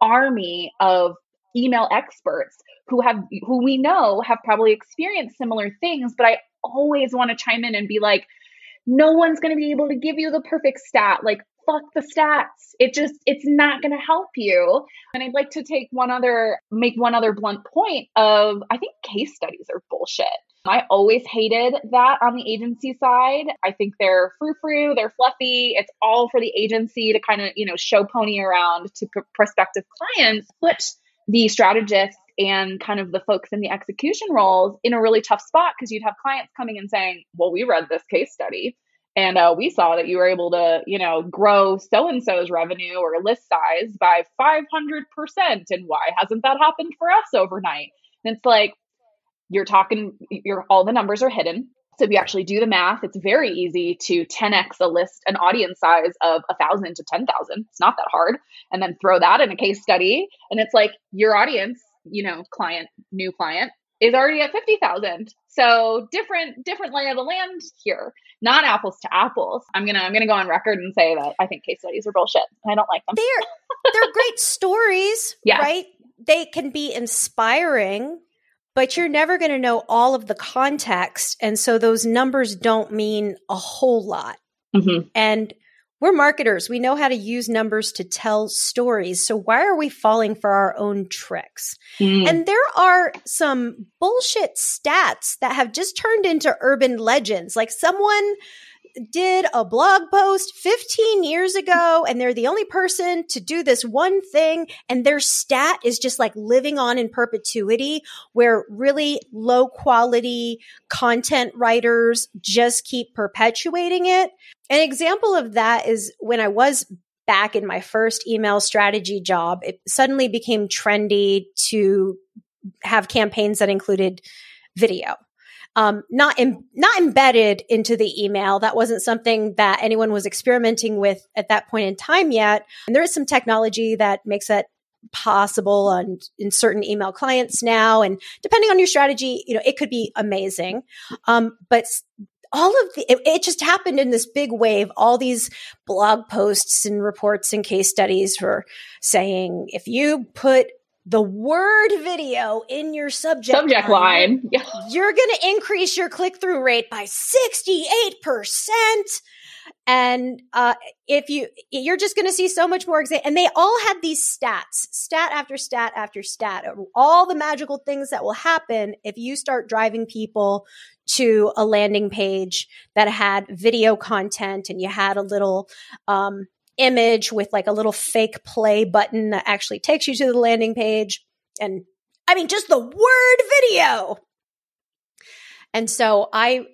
army of email experts who have who we know have probably experienced similar things, but I always want to chime in and be like no one's going to be able to give you the perfect stat. Like, fuck the stats. It just, it's not going to help you. And I'd like to take one other, make one other blunt point of I think case studies are bullshit. I always hated that on the agency side. I think they're frou frou, they're fluffy. It's all for the agency to kind of, you know, show pony around to pr- prospective clients. But the strategists and kind of the folks in the execution roles in a really tough spot because you'd have clients coming and saying, Well, we read this case study and uh, we saw that you were able to, you know, grow so and so's revenue or list size by 500%. And why hasn't that happened for us overnight? And it's like, you're talking, you're, all the numbers are hidden. So if you actually do the math, it's very easy to 10x a list, an audience size of a thousand to 10,000. It's not that hard. And then throw that in a case study. And it's like your audience, you know, client, new client is already at 50,000. So different, different lay of the land here, not apples to apples. I'm going to, I'm going to go on record and say that I think case studies are bullshit. I don't like them. They're, they're great stories, yeah. right? They can be inspiring but you're never going to know all of the context. And so those numbers don't mean a whole lot. Mm-hmm. And we're marketers. We know how to use numbers to tell stories. So why are we falling for our own tricks? Mm. And there are some bullshit stats that have just turned into urban legends. Like someone did a blog post 15 years ago and they're the only person to do this one thing and their stat is just like living on in perpetuity where really low quality content writers just keep perpetuating it. An example of that is when I was back in my first email strategy job, it suddenly became trendy to have campaigns that included video um, not in, not embedded into the email. That wasn't something that anyone was experimenting with at that point in time yet. And there is some technology that makes that possible on in certain email clients now. And depending on your strategy, you know, it could be amazing. Um, but all of the, it, it, just happened in this big wave. All these blog posts and reports and case studies were saying if you put the word video in your subject, subject line, line. you're going to increase your click through rate by 68%. And uh, if you, you're just going to see so much more. Exa- and they all had these stats, stat after stat after stat, all the magical things that will happen if you start driving people to a landing page that had video content and you had a little um, image with like a little fake play button that actually takes you to the landing page. And I mean, just the word video. And so I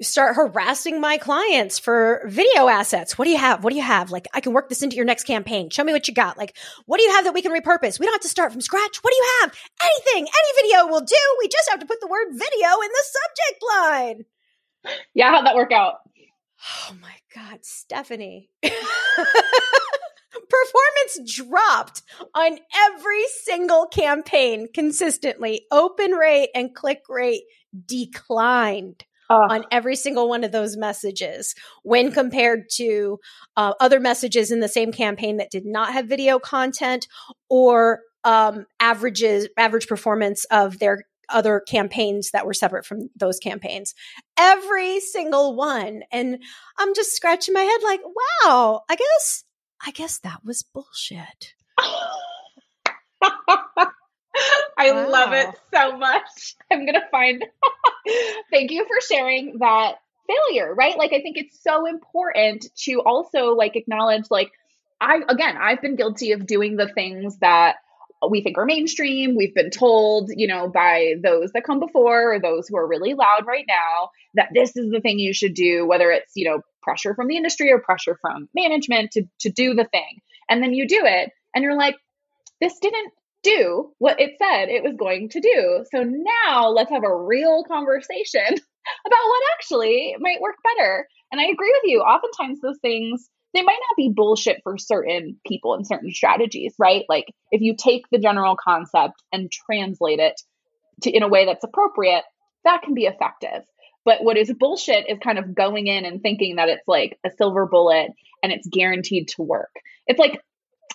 start harassing my clients for video assets. What do you have? What do you have? Like, I can work this into your next campaign. Show me what you got. Like, what do you have that we can repurpose? We don't have to start from scratch. What do you have? Anything, any video will do. We just have to put the word video in the subject line. Yeah, how'd that work out? Oh my God, Stephanie. Performance dropped on every single campaign consistently. Open rate and click rate declined on every single one of those messages when compared to uh, other messages in the same campaign that did not have video content or um, averages average performance of their other campaigns that were separate from those campaigns every single one and i'm just scratching my head like wow i guess i guess that was bullshit I wow. love it so much. I'm going to find. Thank you for sharing that failure, right? Like, I think it's so important to also like acknowledge, like, I, again, I've been guilty of doing the things that we think are mainstream. We've been told, you know, by those that come before or those who are really loud right now that this is the thing you should do, whether it's, you know, pressure from the industry or pressure from management to, to do the thing. And then you do it and you're like, this didn't do what it said it was going to do. So now let's have a real conversation about what actually might work better. And I agree with you. Oftentimes, those things, they might not be bullshit for certain people and certain strategies, right? Like if you take the general concept and translate it to in a way that's appropriate, that can be effective. But what is bullshit is kind of going in and thinking that it's like a silver bullet and it's guaranteed to work. It's like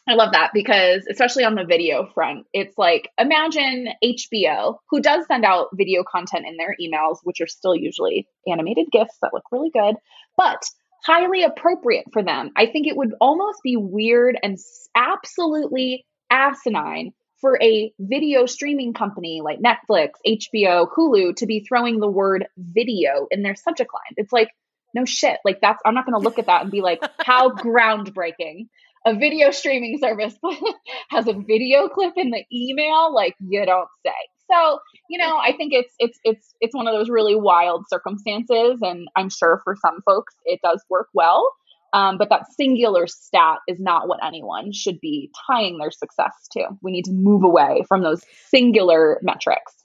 I love that because, especially on the video front, it's like imagine HBO, who does send out video content in their emails, which are still usually animated GIFs that look really good, but highly appropriate for them. I think it would almost be weird and absolutely asinine for a video streaming company like Netflix, HBO, Hulu to be throwing the word video in their subject line. It's like, no shit. Like, that's, I'm not going to look at that and be like, how groundbreaking a video streaming service has a video clip in the email like you don't say so you know i think it's it's it's it's one of those really wild circumstances and i'm sure for some folks it does work well. Um, but that singular stat is not what anyone should be tying their success to. We need to move away from those singular metrics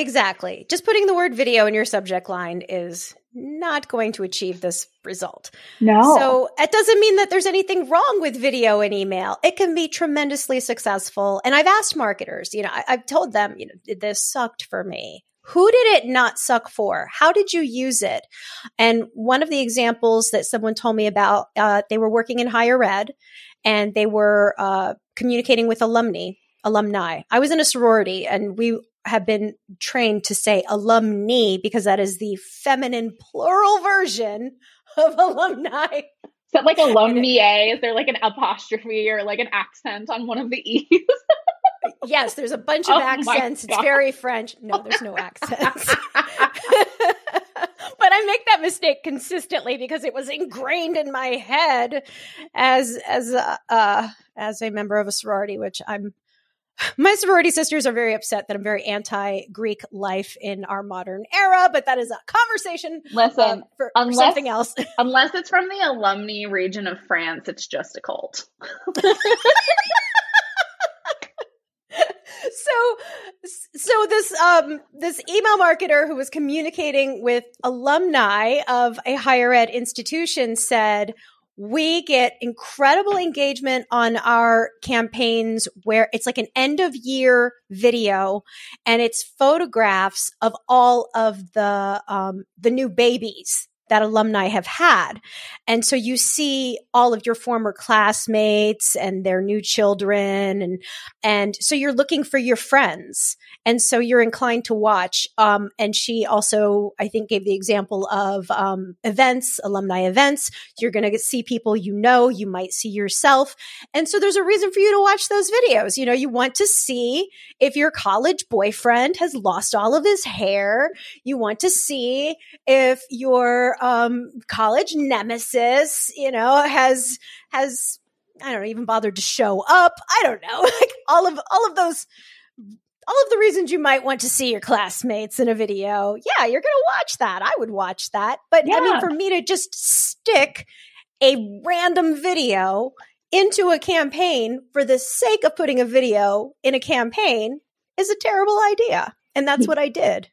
Exactly. Just putting the word video in your subject line is not going to achieve this result. No. So it doesn't mean that there's anything wrong with video and email. It can be tremendously successful. And I've asked marketers, you know, I, have told them, you know, this sucked for me. Who did it not suck for? How did you use it? And one of the examples that someone told me about, uh, they were working in higher ed and they were uh, communicating with alumni alumni. I was in a sorority and we have been trained to say alumnae because that is the feminine plural version of alumni. Is that like alumni? Is there like an apostrophe or like an accent on one of the E's? yes, there's a bunch of oh accents. It's very French. No, there's no accents. but I make that mistake consistently because it was ingrained in my head as as a, uh, as a member of a sorority, which I'm my sorority sisters are very upset that I'm very anti Greek life in our modern era, but that is a conversation. Listen, um, for, unless, for something else. unless it's from the alumni region of France, it's just a cult. so so this um this email marketer who was communicating with alumni of a higher ed institution said we get incredible engagement on our campaigns where it's like an end of year video and it's photographs of all of the um, the new babies that alumni have had. And so you see all of your former classmates and their new children and and so you're looking for your friends. And so you're inclined to watch. Um, and she also, I think, gave the example of um, events, alumni events. You're going to see people you know, you might see yourself. And so there's a reason for you to watch those videos. You know, you want to see if your college boyfriend has lost all of his hair. You want to see if your um, college nemesis, you know, has, has, I don't know, even bothered to show up. I don't know, like all of, all of those all of the reasons you might want to see your classmates in a video. Yeah, you're going to watch that. I would watch that. But yeah. I mean, for me to just stick a random video into a campaign for the sake of putting a video in a campaign is a terrible idea. And that's what I did.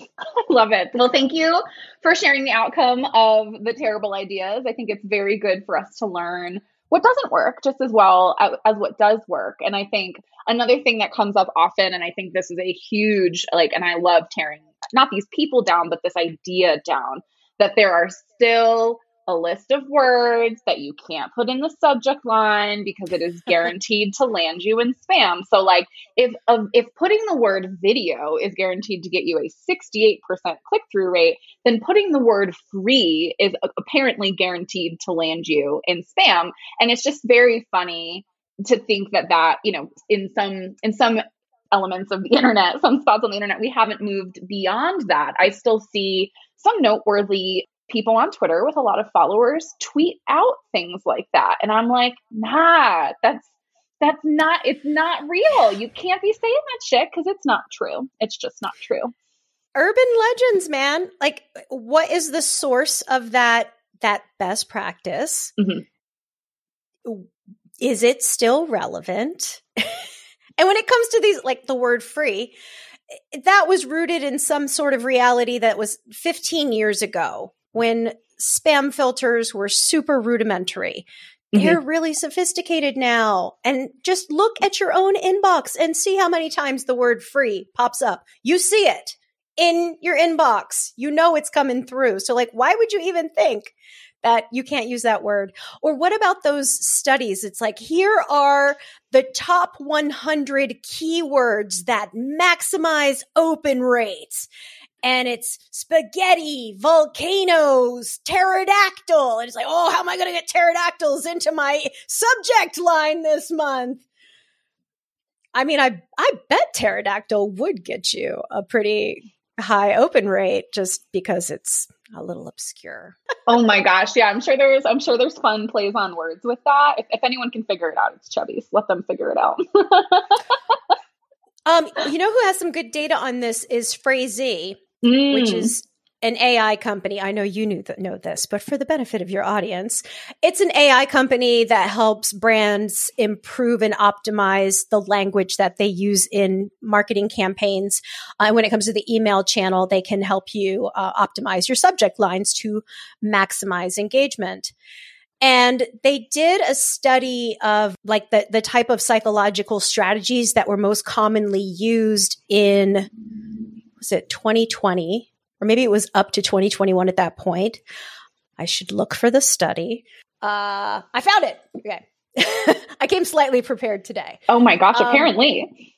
I love it. Well, thank you for sharing the outcome of the terrible ideas. I think it's very good for us to learn what doesn't work just as well as, what does work. And I think another thing that comes up often, and I think this is a huge, like, and I love tearing not these people down, but this idea down that there are still a list of words that you can't put in the subject line because it is guaranteed to land you in spam. So like if um, if putting the word video is guaranteed to get you a 68% click-through rate, then putting the word free is apparently guaranteed to land you in spam and it's just very funny to think that that, you know, in some in some elements of the internet, some spots on the internet, we haven't moved beyond that. I still see some noteworthy people on Twitter with a lot of followers tweet out things like that. And I'm like, nah, that's that's not it's not real. You can't be saying that shit because it's not true. It's just not true. Urban legends, man. Like what is the source of that that best practice? Mm-hmm. Is it still relevant? and when it comes to these like the word free, that was rooted in some sort of reality that was 15 years ago when spam filters were super rudimentary. Mm-hmm. They're really sophisticated now. And just look at your own inbox and see how many times the word free pops up. You see it in your inbox. You know it's coming through. So, like, why would you even think that you can't use that word? Or what about those studies? It's like, here are the top 100 keywords that maximize open rates and it's spaghetti, volcanoes, pterodactyl. And it's like, oh, how am I going to get pterodactyls into my subject line this month? I mean, I I bet pterodactyl would get you a pretty high open rate just because it's a little obscure. oh my gosh, yeah, I'm sure there's I'm sure there's fun plays on words with that. If, if anyone can figure it out, it's Chubbies. Let them figure it out. um, you know who has some good data on this is Phrasee mm. which is an AI company. I know you knew th- know this, but for the benefit of your audience, it's an AI company that helps brands improve and optimize the language that they use in marketing campaigns. Uh, when it comes to the email channel, they can help you uh, optimize your subject lines to maximize engagement. And they did a study of like the, the type of psychological strategies that were most commonly used in was it 2020 or maybe it was up to 2021 at that point. I should look for the study. Uh, I found it. Okay. I came slightly prepared today. Oh my gosh, um, apparently.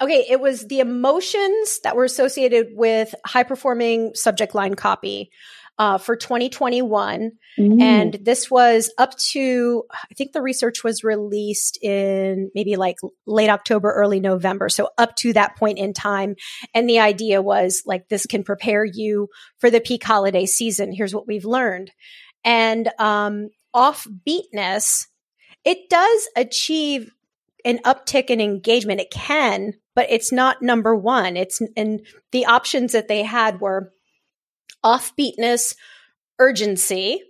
Okay, it was the emotions that were associated with high performing subject line copy uh, for 2021. Mm. And this was up to, I think the research was released in maybe like late October, early November. So up to that point in time. And the idea was like, this can prepare you for the peak holiday season. Here's what we've learned. And um, offbeatness, it does achieve an uptick in engagement. It can, but it's not number one. It's, and the options that they had were offbeatness, urgency,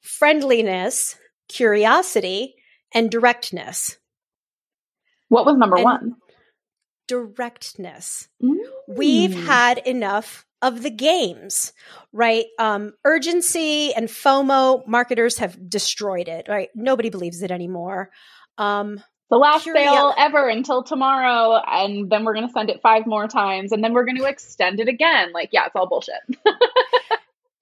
friendliness, curiosity, and directness. What was number and one? Directness. Mm. We've had enough of the games, right? Um, urgency and FOMO, marketers have destroyed it, right? Nobody believes it anymore. Um, the last sale ever until tomorrow and then we're going to send it five more times and then we're going to extend it again. Like yeah it's all bullshit.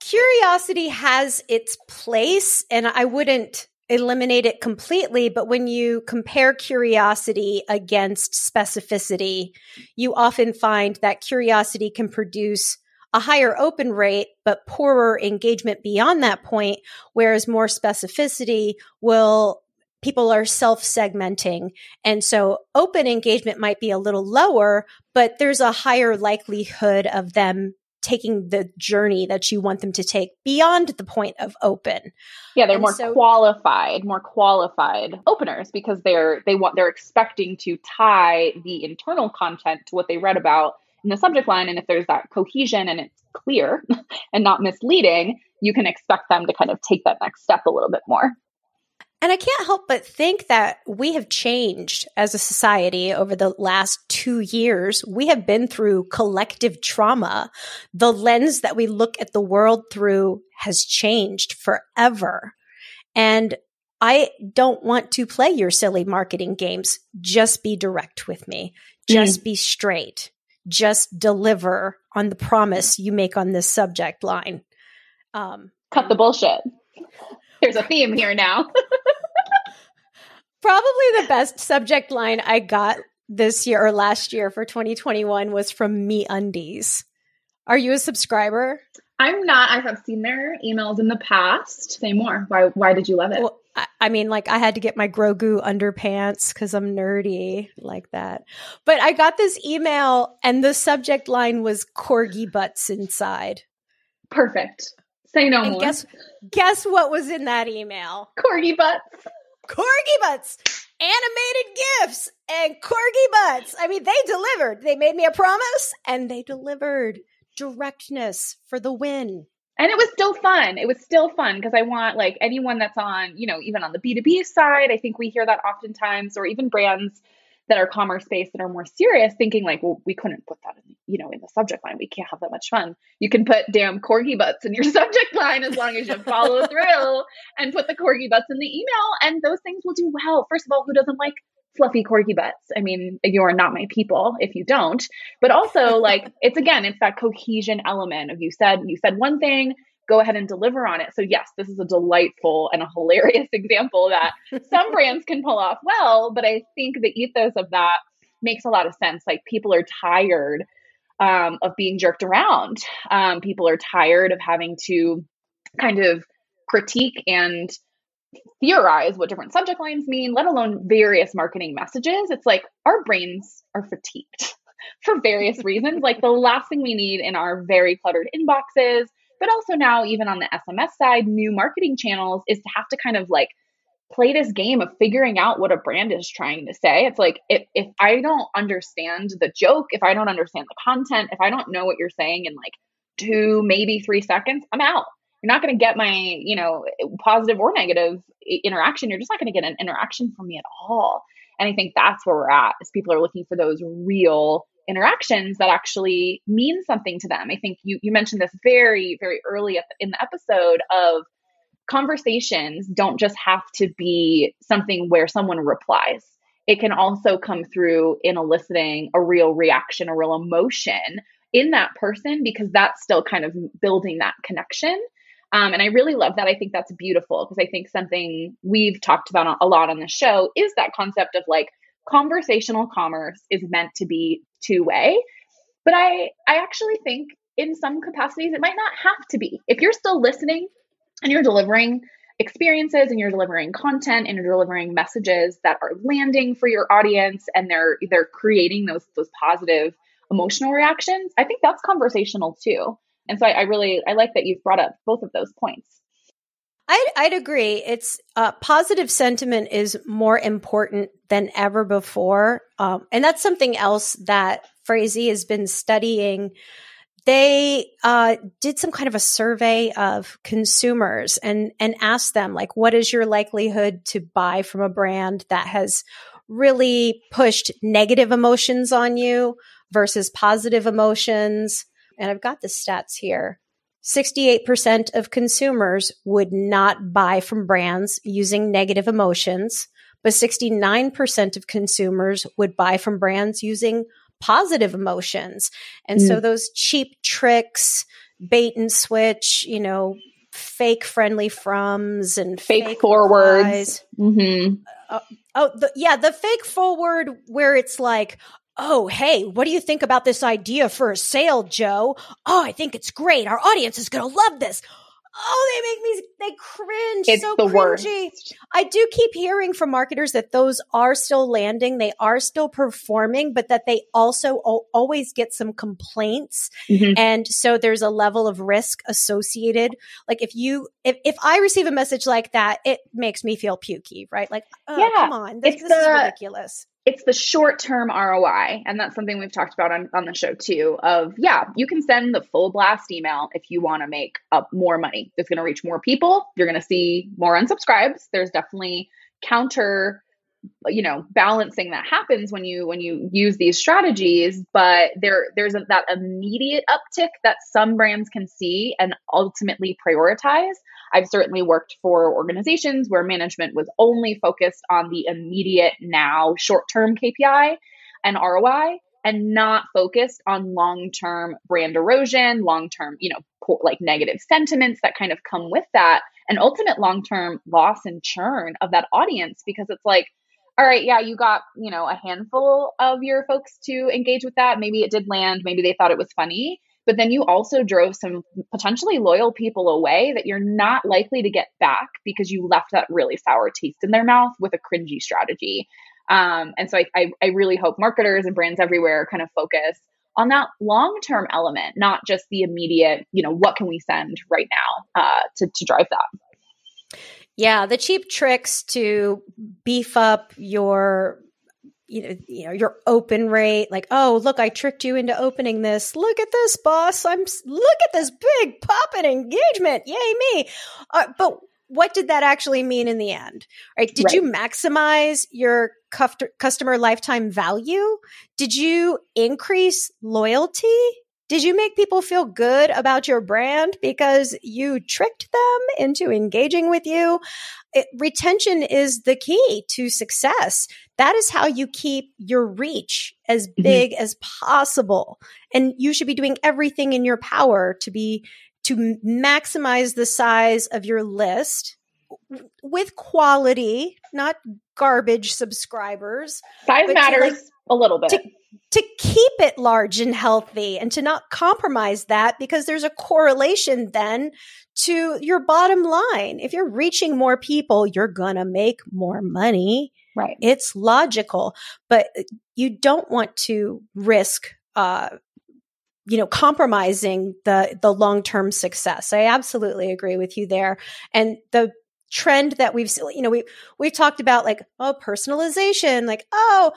Curiosity has its place, and I wouldn't eliminate it completely, but when you compare curiosity against specificity, you often find that curiosity can produce a higher open rate, but poorer engagement beyond that point, whereas more specificity will people are self segmenting. And so open engagement might be a little lower, but there's a higher likelihood of them taking the journey that you want them to take beyond the point of open. Yeah, they're and more so, qualified, more qualified openers because they're they want they're expecting to tie the internal content to what they read about in the subject line and if there's that cohesion and it's clear and not misleading, you can expect them to kind of take that next step a little bit more. And I can't help but think that we have changed as a society over the last two years. We have been through collective trauma. The lens that we look at the world through has changed forever. And I don't want to play your silly marketing games. Just be direct with me. Just mm. be straight. Just deliver on the promise you make on this subject line. Um, Cut the bullshit. There's a theme here now. Probably the best subject line I got this year or last year for 2021 was from MeUndies. Are you a subscriber? I'm not. I have seen their emails in the past. Say more. Why? Why did you love it? Well, I, I mean, like I had to get my Grogu underpants because I'm nerdy like that. But I got this email, and the subject line was "corgi butts inside." Perfect. Say no and more. Guess guess what was in that email? Corgi butts corgi butts, animated gifs, and corgi butts. I mean, they delivered. They made me a promise and they delivered directness for the win. And it was still fun. It was still fun because I want like anyone that's on, you know, even on the B2B side, I think we hear that oftentimes, or even brands that are commerce based that are more serious thinking like well we couldn't put that in you know in the subject line. We can't have that much fun. You can put damn corgi butts in your subject line as long as you follow through and put the corgi butts in the email and those things will do well. First of all who doesn't like fluffy corgi butts? I mean you are not my people if you don't. But also like it's again it's that cohesion element of you said you said one thing go ahead and deliver on it. So, yes, this is a delightful and a hilarious example that some brands can pull off well, but I think the ethos of that makes a lot of sense. Like, people are tired um, of being jerked around, um, people are tired of having to kind of critique and theorize what different subject lines mean, let alone various marketing messages. It's like our brains are fatigued for various reasons. Like the last thing we need in our very cluttered inboxes but also now, even on the SMS side, new marketing channels is to have to kind of like play this game of figuring out what a brand is trying to say. It's like if, if I don't understand the joke, if I don't understand the content, if I don't know what you're saying in like two, maybe three seconds, I'm out. You're not going to get my, you know, positive or negative interaction. You're just not going to get an interaction from me at all. And I think that's where we're at is people are looking for those real interactions that actually mean something to them. I think you you mentioned this very very early in the episode of conversations don't just have to be something where someone replies. It can also come through in eliciting a real reaction, a real emotion in that person because that's still kind of building that connection. Um, and I really love that. I think that's beautiful because I think something we've talked about a lot on the show is that concept of like conversational commerce is meant to be two way. But I, I actually think in some capacities it might not have to be. If you're still listening and you're delivering experiences and you're delivering content and you're delivering messages that are landing for your audience and they're they're creating those those positive emotional reactions, I think that's conversational too. And so I, I really I like that you've brought up both of those points. I'd, I'd agree. It's uh, positive sentiment is more important than ever before, um, and that's something else that Phrasee has been studying. They uh, did some kind of a survey of consumers and and asked them like, what is your likelihood to buy from a brand that has really pushed negative emotions on you versus positive emotions? And I've got the stats here. 68% of consumers would not buy from brands using negative emotions, but 69% of consumers would buy from brands using positive emotions. And mm. so those cheap tricks, bait and switch, you know, fake friendly froms and fake, fake forwards. Mm-hmm. Uh, oh, the, yeah, the fake forward where it's like, Oh, hey, what do you think about this idea for a sale, Joe? Oh, I think it's great. Our audience is going to love this. Oh, they make me they cringe. It's so the cringy. Worst. I do keep hearing from marketers that those are still landing, they are still performing, but that they also o- always get some complaints, mm-hmm. and so there's a level of risk associated. Like if you if if I receive a message like that, it makes me feel pukey, right? Like, oh, yeah, come on, this, this the, is ridiculous it's the short term ROI. And that's something we've talked about on, on the show too of, yeah, you can send the full blast email if you want to make up more money. It's going to reach more people. You're going to see more unsubscribes. There's definitely counter you know balancing that happens when you when you use these strategies but there there's a, that immediate uptick that some brands can see and ultimately prioritize I've certainly worked for organizations where management was only focused on the immediate now short term KPI and ROI and not focused on long term brand erosion, long term, you know, poor, like negative sentiments that kind of come with that, and ultimate long term loss and churn of that audience because it's like, all right, yeah, you got, you know, a handful of your folks to engage with that. Maybe it did land, maybe they thought it was funny. But then you also drove some potentially loyal people away that you're not likely to get back because you left that really sour taste in their mouth with a cringy strategy. Um, and so I, I, I really hope marketers and brands everywhere kind of focus on that long term element, not just the immediate, you know, what can we send right now uh, to, to drive that. Yeah, the cheap tricks to beef up your you know, you know, your open rate, like, oh, look, I tricked you into opening this. Look at this, boss. I'm, look at this big popping engagement. Yay, me. Uh, but what did that actually mean in the end? Right? Did right. you maximize your customer lifetime value? Did you increase loyalty? Did you make people feel good about your brand because you tricked them into engaging with you? It, retention is the key to success. That is how you keep your reach as mm-hmm. big mm-hmm. as possible. And you should be doing everything in your power to be to maximize the size of your list with quality, not garbage subscribers. Size matters like, a little bit. To, to keep it large and healthy and to not compromise that because there's a correlation then to your bottom line. If you're reaching more people, you're going to make more money. Right. It's logical, but you don't want to risk, uh, you know, compromising the, the long-term success. I absolutely agree with you there. And the trend that we've you know we we've talked about like oh personalization like oh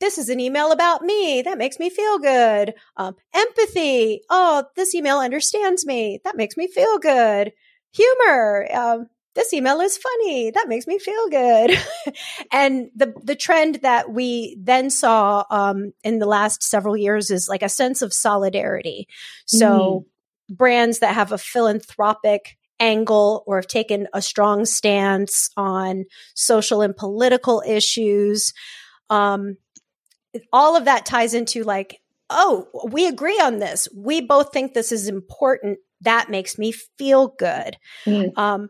this is an email about me. That makes me feel good. Um, empathy. Oh, this email understands me. That makes me feel good. Humor. Um, this email is funny. That makes me feel good. and the the trend that we then saw um, in the last several years is like a sense of solidarity. So mm. brands that have a philanthropic angle or have taken a strong stance on social and political issues. Um, all of that ties into like, oh, we agree on this. We both think this is important. That makes me feel good. Mm. Um,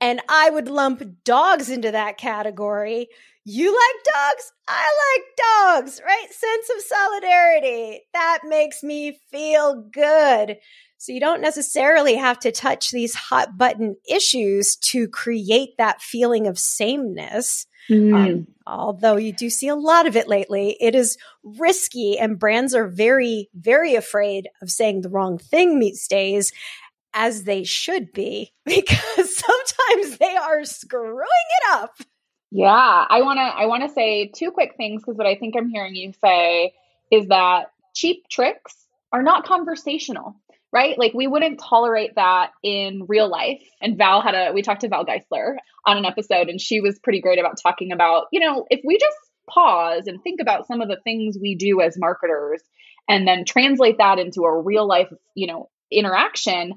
and I would lump dogs into that category. You like dogs? I like dogs, right? Sense of solidarity. That makes me feel good. So you don't necessarily have to touch these hot button issues to create that feeling of sameness. Mm. Um, although you do see a lot of it lately, it is risky and brands are very, very afraid of saying the wrong thing these days as they should be because sometimes they are screwing it up. Yeah, I want to I want to say two quick things because what I think I'm hearing you say is that cheap tricks are not conversational right? Like we wouldn't tolerate that in real life. And Val had a, we talked to Val Geisler on an episode, and she was pretty great about talking about, you know, if we just pause and think about some of the things we do as marketers and then translate that into a real life, you know, interaction,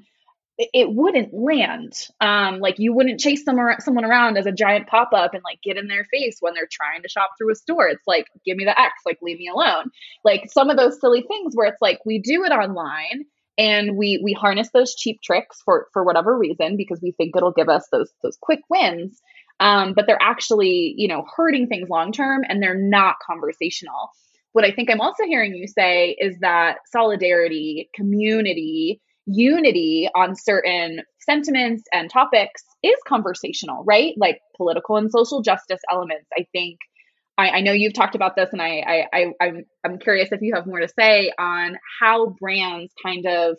it wouldn't land. Um, like you wouldn't chase someone someone around as a giant pop up and like get in their face when they're trying to shop through a store. It's like give me the X, like leave me alone. Like some of those silly things where it's like we do it online and we we harness those cheap tricks for for whatever reason because we think it'll give us those those quick wins um, but they're actually you know hurting things long term and they're not conversational what i think i'm also hearing you say is that solidarity community unity on certain sentiments and topics is conversational right like political and social justice elements i think I, I, know you've talked about this, and I, I, I, I'm, I'm curious if you have more to say on how brands kind of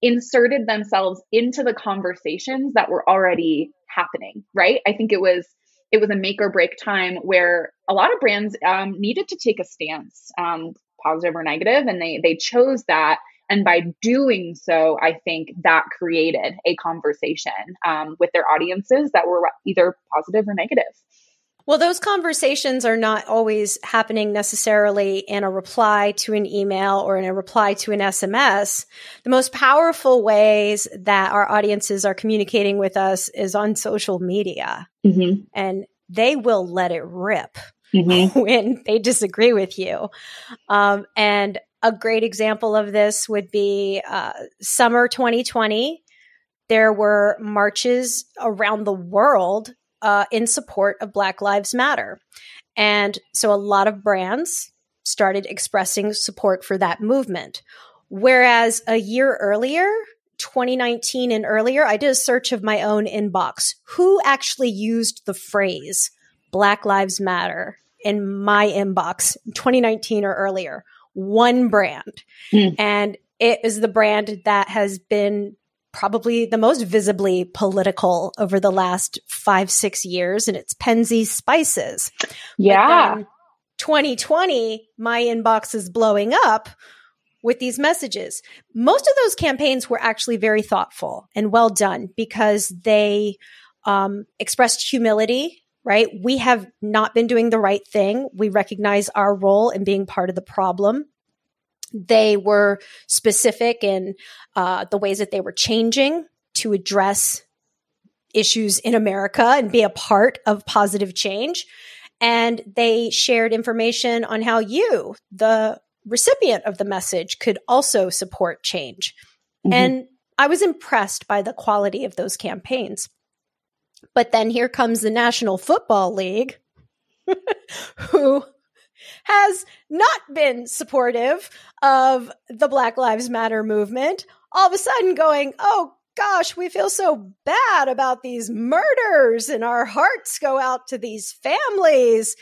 inserted themselves into the conversations that were already happening. Right? I think it was it was a make or break time where a lot of brands um, needed to take a stance, um, positive or negative, and they they chose that. And by doing so, I think that created a conversation um, with their audiences that were either positive or negative. Well, those conversations are not always happening necessarily in a reply to an email or in a reply to an SMS. The most powerful ways that our audiences are communicating with us is on social media. Mm-hmm. And they will let it rip mm-hmm. when they disagree with you. Um, and a great example of this would be uh, summer 2020. There were marches around the world uh, in support of Black Lives Matter. And so a lot of brands started expressing support for that movement. Whereas a year earlier, 2019 and earlier, I did a search of my own inbox. Who actually used the phrase Black Lives Matter in my inbox 2019 or earlier? One brand. Mm. And it is the brand that has been probably the most visibly political over the last five, six years, and it's Penzeys Spices. Yeah. 2020, my inbox is blowing up with these messages. Most of those campaigns were actually very thoughtful and well done because they um, expressed humility, right? We have not been doing the right thing. We recognize our role in being part of the problem. They were specific in uh, the ways that they were changing to address issues in America and be a part of positive change. And they shared information on how you, the recipient of the message, could also support change. Mm-hmm. And I was impressed by the quality of those campaigns. But then here comes the National Football League, who has not been supportive of the Black Lives Matter movement, all of a sudden going, oh gosh, we feel so bad about these murders and our hearts go out to these families.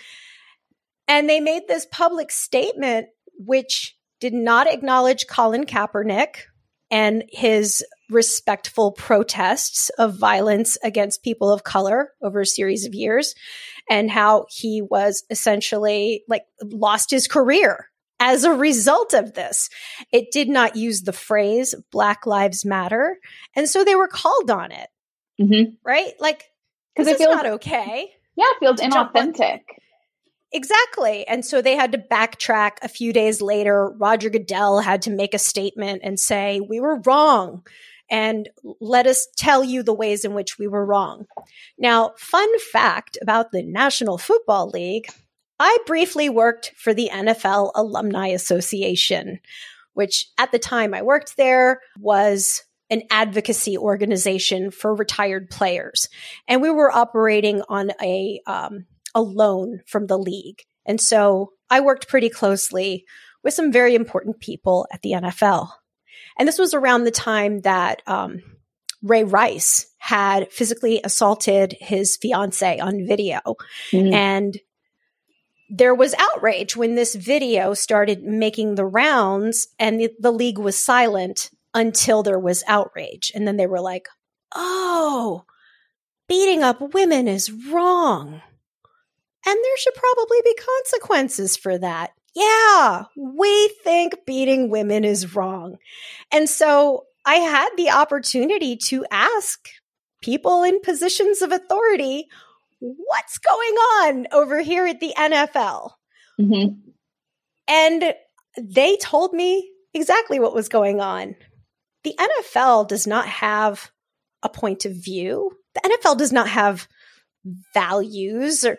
And they made this public statement, which did not acknowledge Colin Kaepernick and his respectful protests of violence against people of color over a series of years and how he was essentially like lost his career as a result of this. It did not use the phrase Black Lives Matter. And so they were called on it. Mm-hmm. Right? Like, because it's not okay. Yeah, it feels inauthentic. Exactly. And so they had to backtrack a few days later. Roger Goodell had to make a statement and say, we were wrong and let us tell you the ways in which we were wrong. Now, fun fact about the National Football League I briefly worked for the NFL Alumni Association, which at the time I worked there was an advocacy organization for retired players. And we were operating on a, um, a loan from the league. And so I worked pretty closely with some very important people at the NFL. And this was around the time that um, Ray Rice had physically assaulted his fiance on video. Mm-hmm. And there was outrage when this video started making the rounds and the, the, league was silent until there was outrage. And then they were like, oh, beating up women is wrong. And there should probably be consequences for that yeah, we think beating women is wrong. And so I had the opportunity to ask people in positions of authority, what's going on over here at the NFL? Mm-hmm. And they told me exactly what was going on. The NFL does not have a point of view. The NFL does not have values or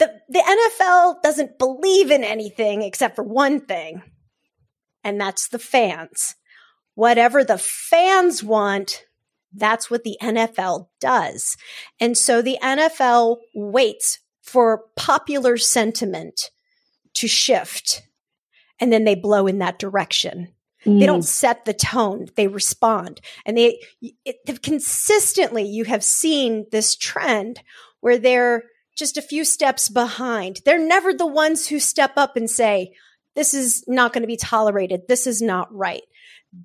the, the NFL doesn't believe in anything except for one thing, and that's the fans. whatever the fans want, that's what the NFL does. And so the NFL waits for popular sentiment to shift and then they blow in that direction. Mm. They don't mm. set the tone, they respond. And they it, consistently you have seen this trend where they're just a few steps behind. They're never the ones who step up and say, this is not going to be tolerated. This is not right.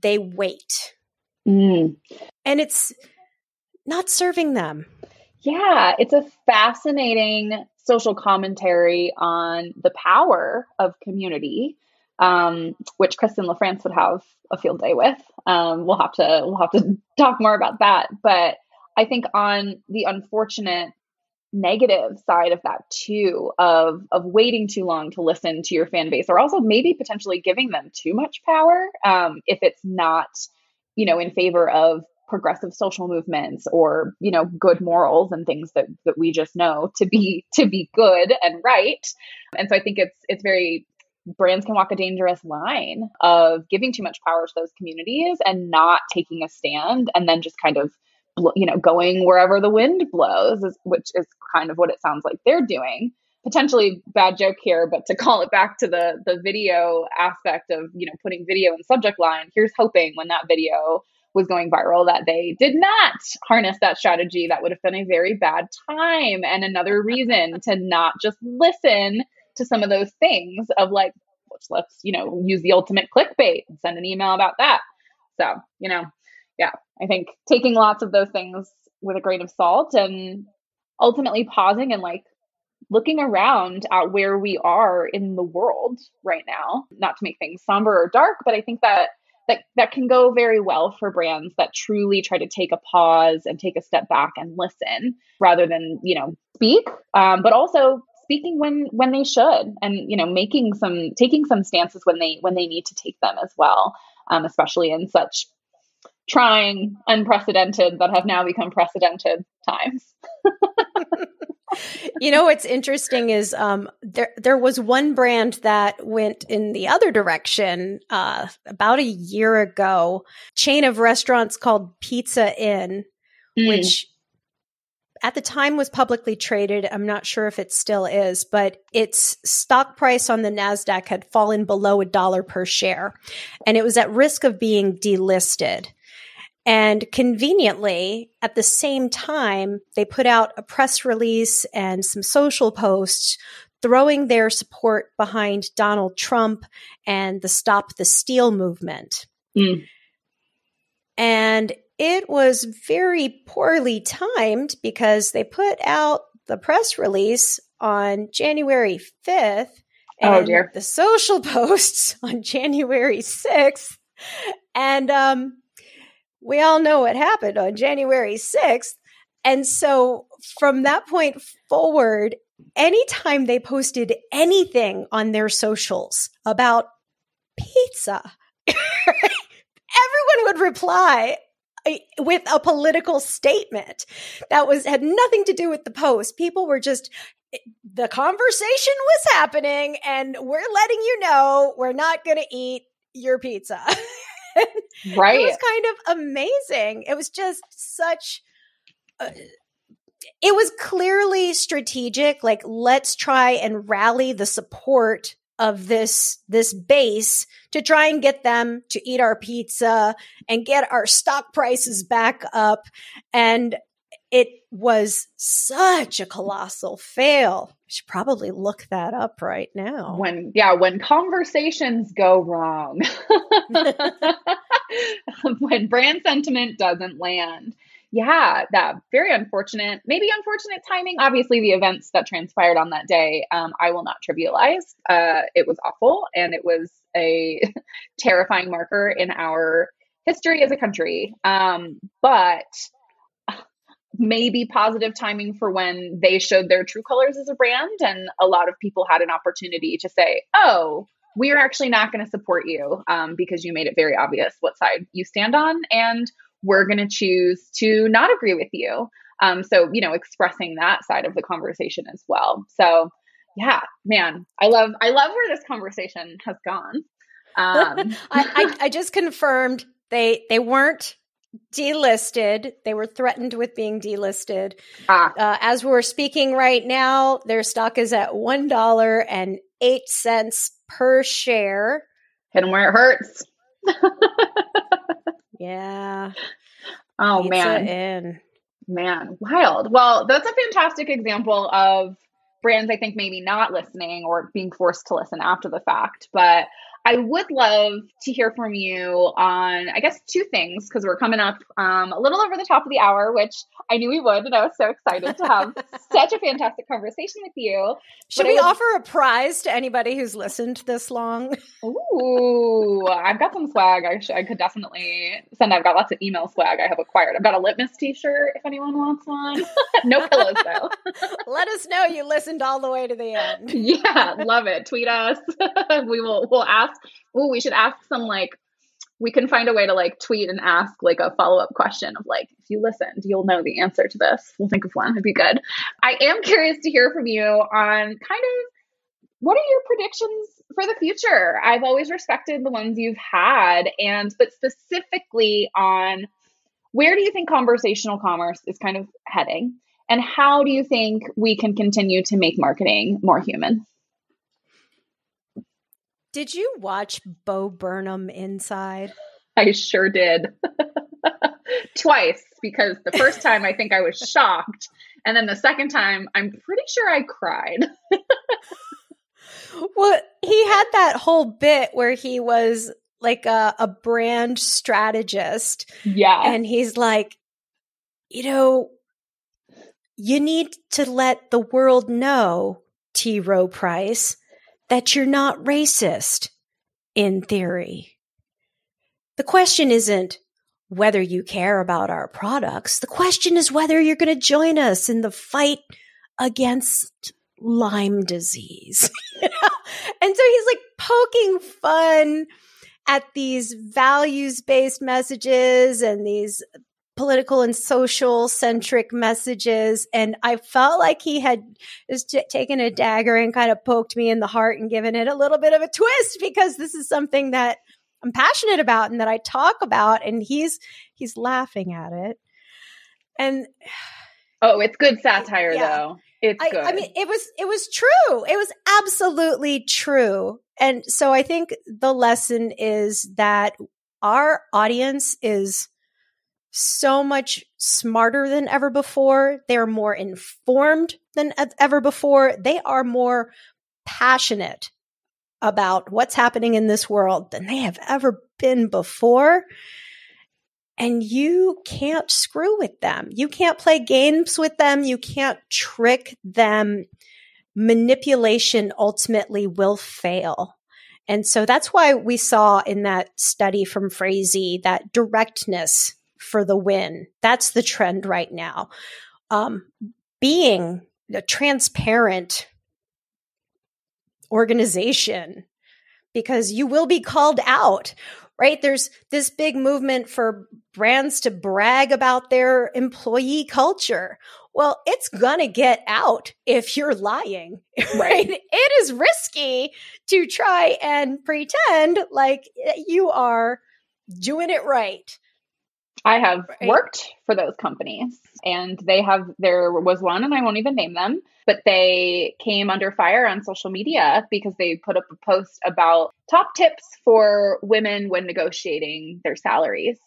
They wait. Mm. And it's not serving them. Yeah, it's a fascinating social commentary on the power of community, um, which Kristen LaFrance would have a field day with. Um, we'll have to we'll have to talk more about that. But I think on the unfortunate negative side of that too of of waiting too long to listen to your fan base or also maybe potentially giving them too much power um, if it's not you know in favor of progressive social movements or you know good morals and things that that we just know to be to be good and right. And so i think it's it's very brands can walk a dangerous line of giving too much power to those communities and not taking a stand and then just kind of you know going wherever the wind blows which is kind of what it sounds like they're doing. Potentially bad joke here but to call it back to the the video aspect of you know putting video in subject line here's hoping when that video was going viral that they did not harness that strategy that would have been a very bad time. And another reason to not just listen to some of those things of like let's, let's you know use the ultimate clickbait and send an email about that. So you know yeah i think taking lots of those things with a grain of salt and ultimately pausing and like looking around at where we are in the world right now. Not to make things somber or dark but i think that that that can go very well for brands that truly try to take a pause and take a step back and listen rather than you know speak um, but also speaking when when they should and you know making some taking some stances when they when they need to take them as well um, especially in such trying unprecedented that have now become precedented times you know what's interesting is um, there there was one brand that went in the other direction uh, about a year ago. Chain of restaurants called Pizza Inn, mm. which at the time was publicly traded. I'm not sure if it still is, but its stock price on the Nasdaq had fallen below a dollar per share, and it was at risk of being delisted. And conveniently, at the same time, they put out a press release and some social posts throwing their support behind Donald Trump and the Stop the Steal movement. Mm. And it was very poorly timed because they put out the press release on January 5th and oh dear. the social posts on January 6th. And um, we all know what happened on January 6th. And so from that point forward, anytime they posted anything on their socials about pizza, everyone would reply uh, with a political statement that was had nothing to do with the post. People were just eh, the conversation was happening and we're letting you know we're not going to eat your pizza. right. It was kind of amazing. It was just such. Uh, it was clearly strategic. Like, let's try and rally the support of this this base to try and get them to eat our pizza and get our stock prices back up and it was such a colossal fail. I should probably look that up right now. When yeah, when conversations go wrong. when brand sentiment doesn't land. Yeah, that very unfortunate, maybe unfortunate timing. Obviously, the events that transpired on that day, um, I will not trivialize. Uh, it was awful and it was a terrifying marker in our history as a country. Um, but maybe positive timing for when they showed their true colors as a brand and a lot of people had an opportunity to say oh we're actually not going to support you um, because you made it very obvious what side you stand on and we're going to choose to not agree with you. Um, so you know expressing that side of the conversation as well. So yeah man i love i love where this conversation has gone. Um, I, I, I just confirmed They they weren't delisted. They were threatened with being delisted. Ah. Uh, as we're speaking right now, their stock is at one dollar and eight cents per share. Hit them where it hurts. yeah. Oh Pizza man. In. Man, wild. Well, that's a fantastic example of brands I think maybe not listening or being forced to listen after the fact. But I would love to hear from you on, I guess, two things because we're coming up um, a little over the top of the hour, which I knew we would, and I was so excited to have such a fantastic conversation with you. Should but we would... offer a prize to anybody who's listened this long? Ooh, I've got some swag. I, sh- I could definitely send. I've got lots of email swag I have acquired. I've got a litmus T-shirt if anyone wants one. no pillows though. Let us know you listened all the way to the end. Yeah, love it. Tweet us. we will. We'll ask oh, we should ask some like we can find a way to like tweet and ask like a follow-up question of like if you listened you'll know the answer to this. We'll think of one it'd be good. I am curious to hear from you on kind of what are your predictions for the future? I've always respected the ones you've had and but specifically on where do you think conversational commerce is kind of heading? And how do you think we can continue to make marketing more human did you watch Bo Burnham Inside? I sure did. Twice, because the first time I think I was shocked. And then the second time, I'm pretty sure I cried. well, he had that whole bit where he was like a, a brand strategist. Yeah. And he's like, you know, you need to let the world know, T. Rowe Price, that you're not racist in theory. The question isn't whether you care about our products. The question is whether you're going to join us in the fight against Lyme disease. And so he's like poking fun at these values based messages and these political and social centric messages. And I felt like he had just t- taken a dagger and kind of poked me in the heart and given it a little bit of a twist because this is something that I'm passionate about and that I talk about. And he's, he's laughing at it. And oh, it's good satire yeah. though. It's I, good. I mean, it was, it was true. It was absolutely true. And so I think the lesson is that our audience is so much smarter than ever before. They're more informed than ever before. They are more passionate about what's happening in this world than they have ever been before. And you can't screw with them. You can't play games with them. You can't trick them. Manipulation ultimately will fail. And so that's why we saw in that study from Phrasee that directness for the win. That's the trend right now. Um, being a transparent organization because you will be called out right? There's this big movement for brands to brag about their employee culture. Well it's gonna get out if you're lying right. it is risky to try and pretend like you are doing it right I have right. worked for those companies and they have, there was one, and I won't even name them, but they came under fire on social media because they put up a post about top tips for women when negotiating their salaries.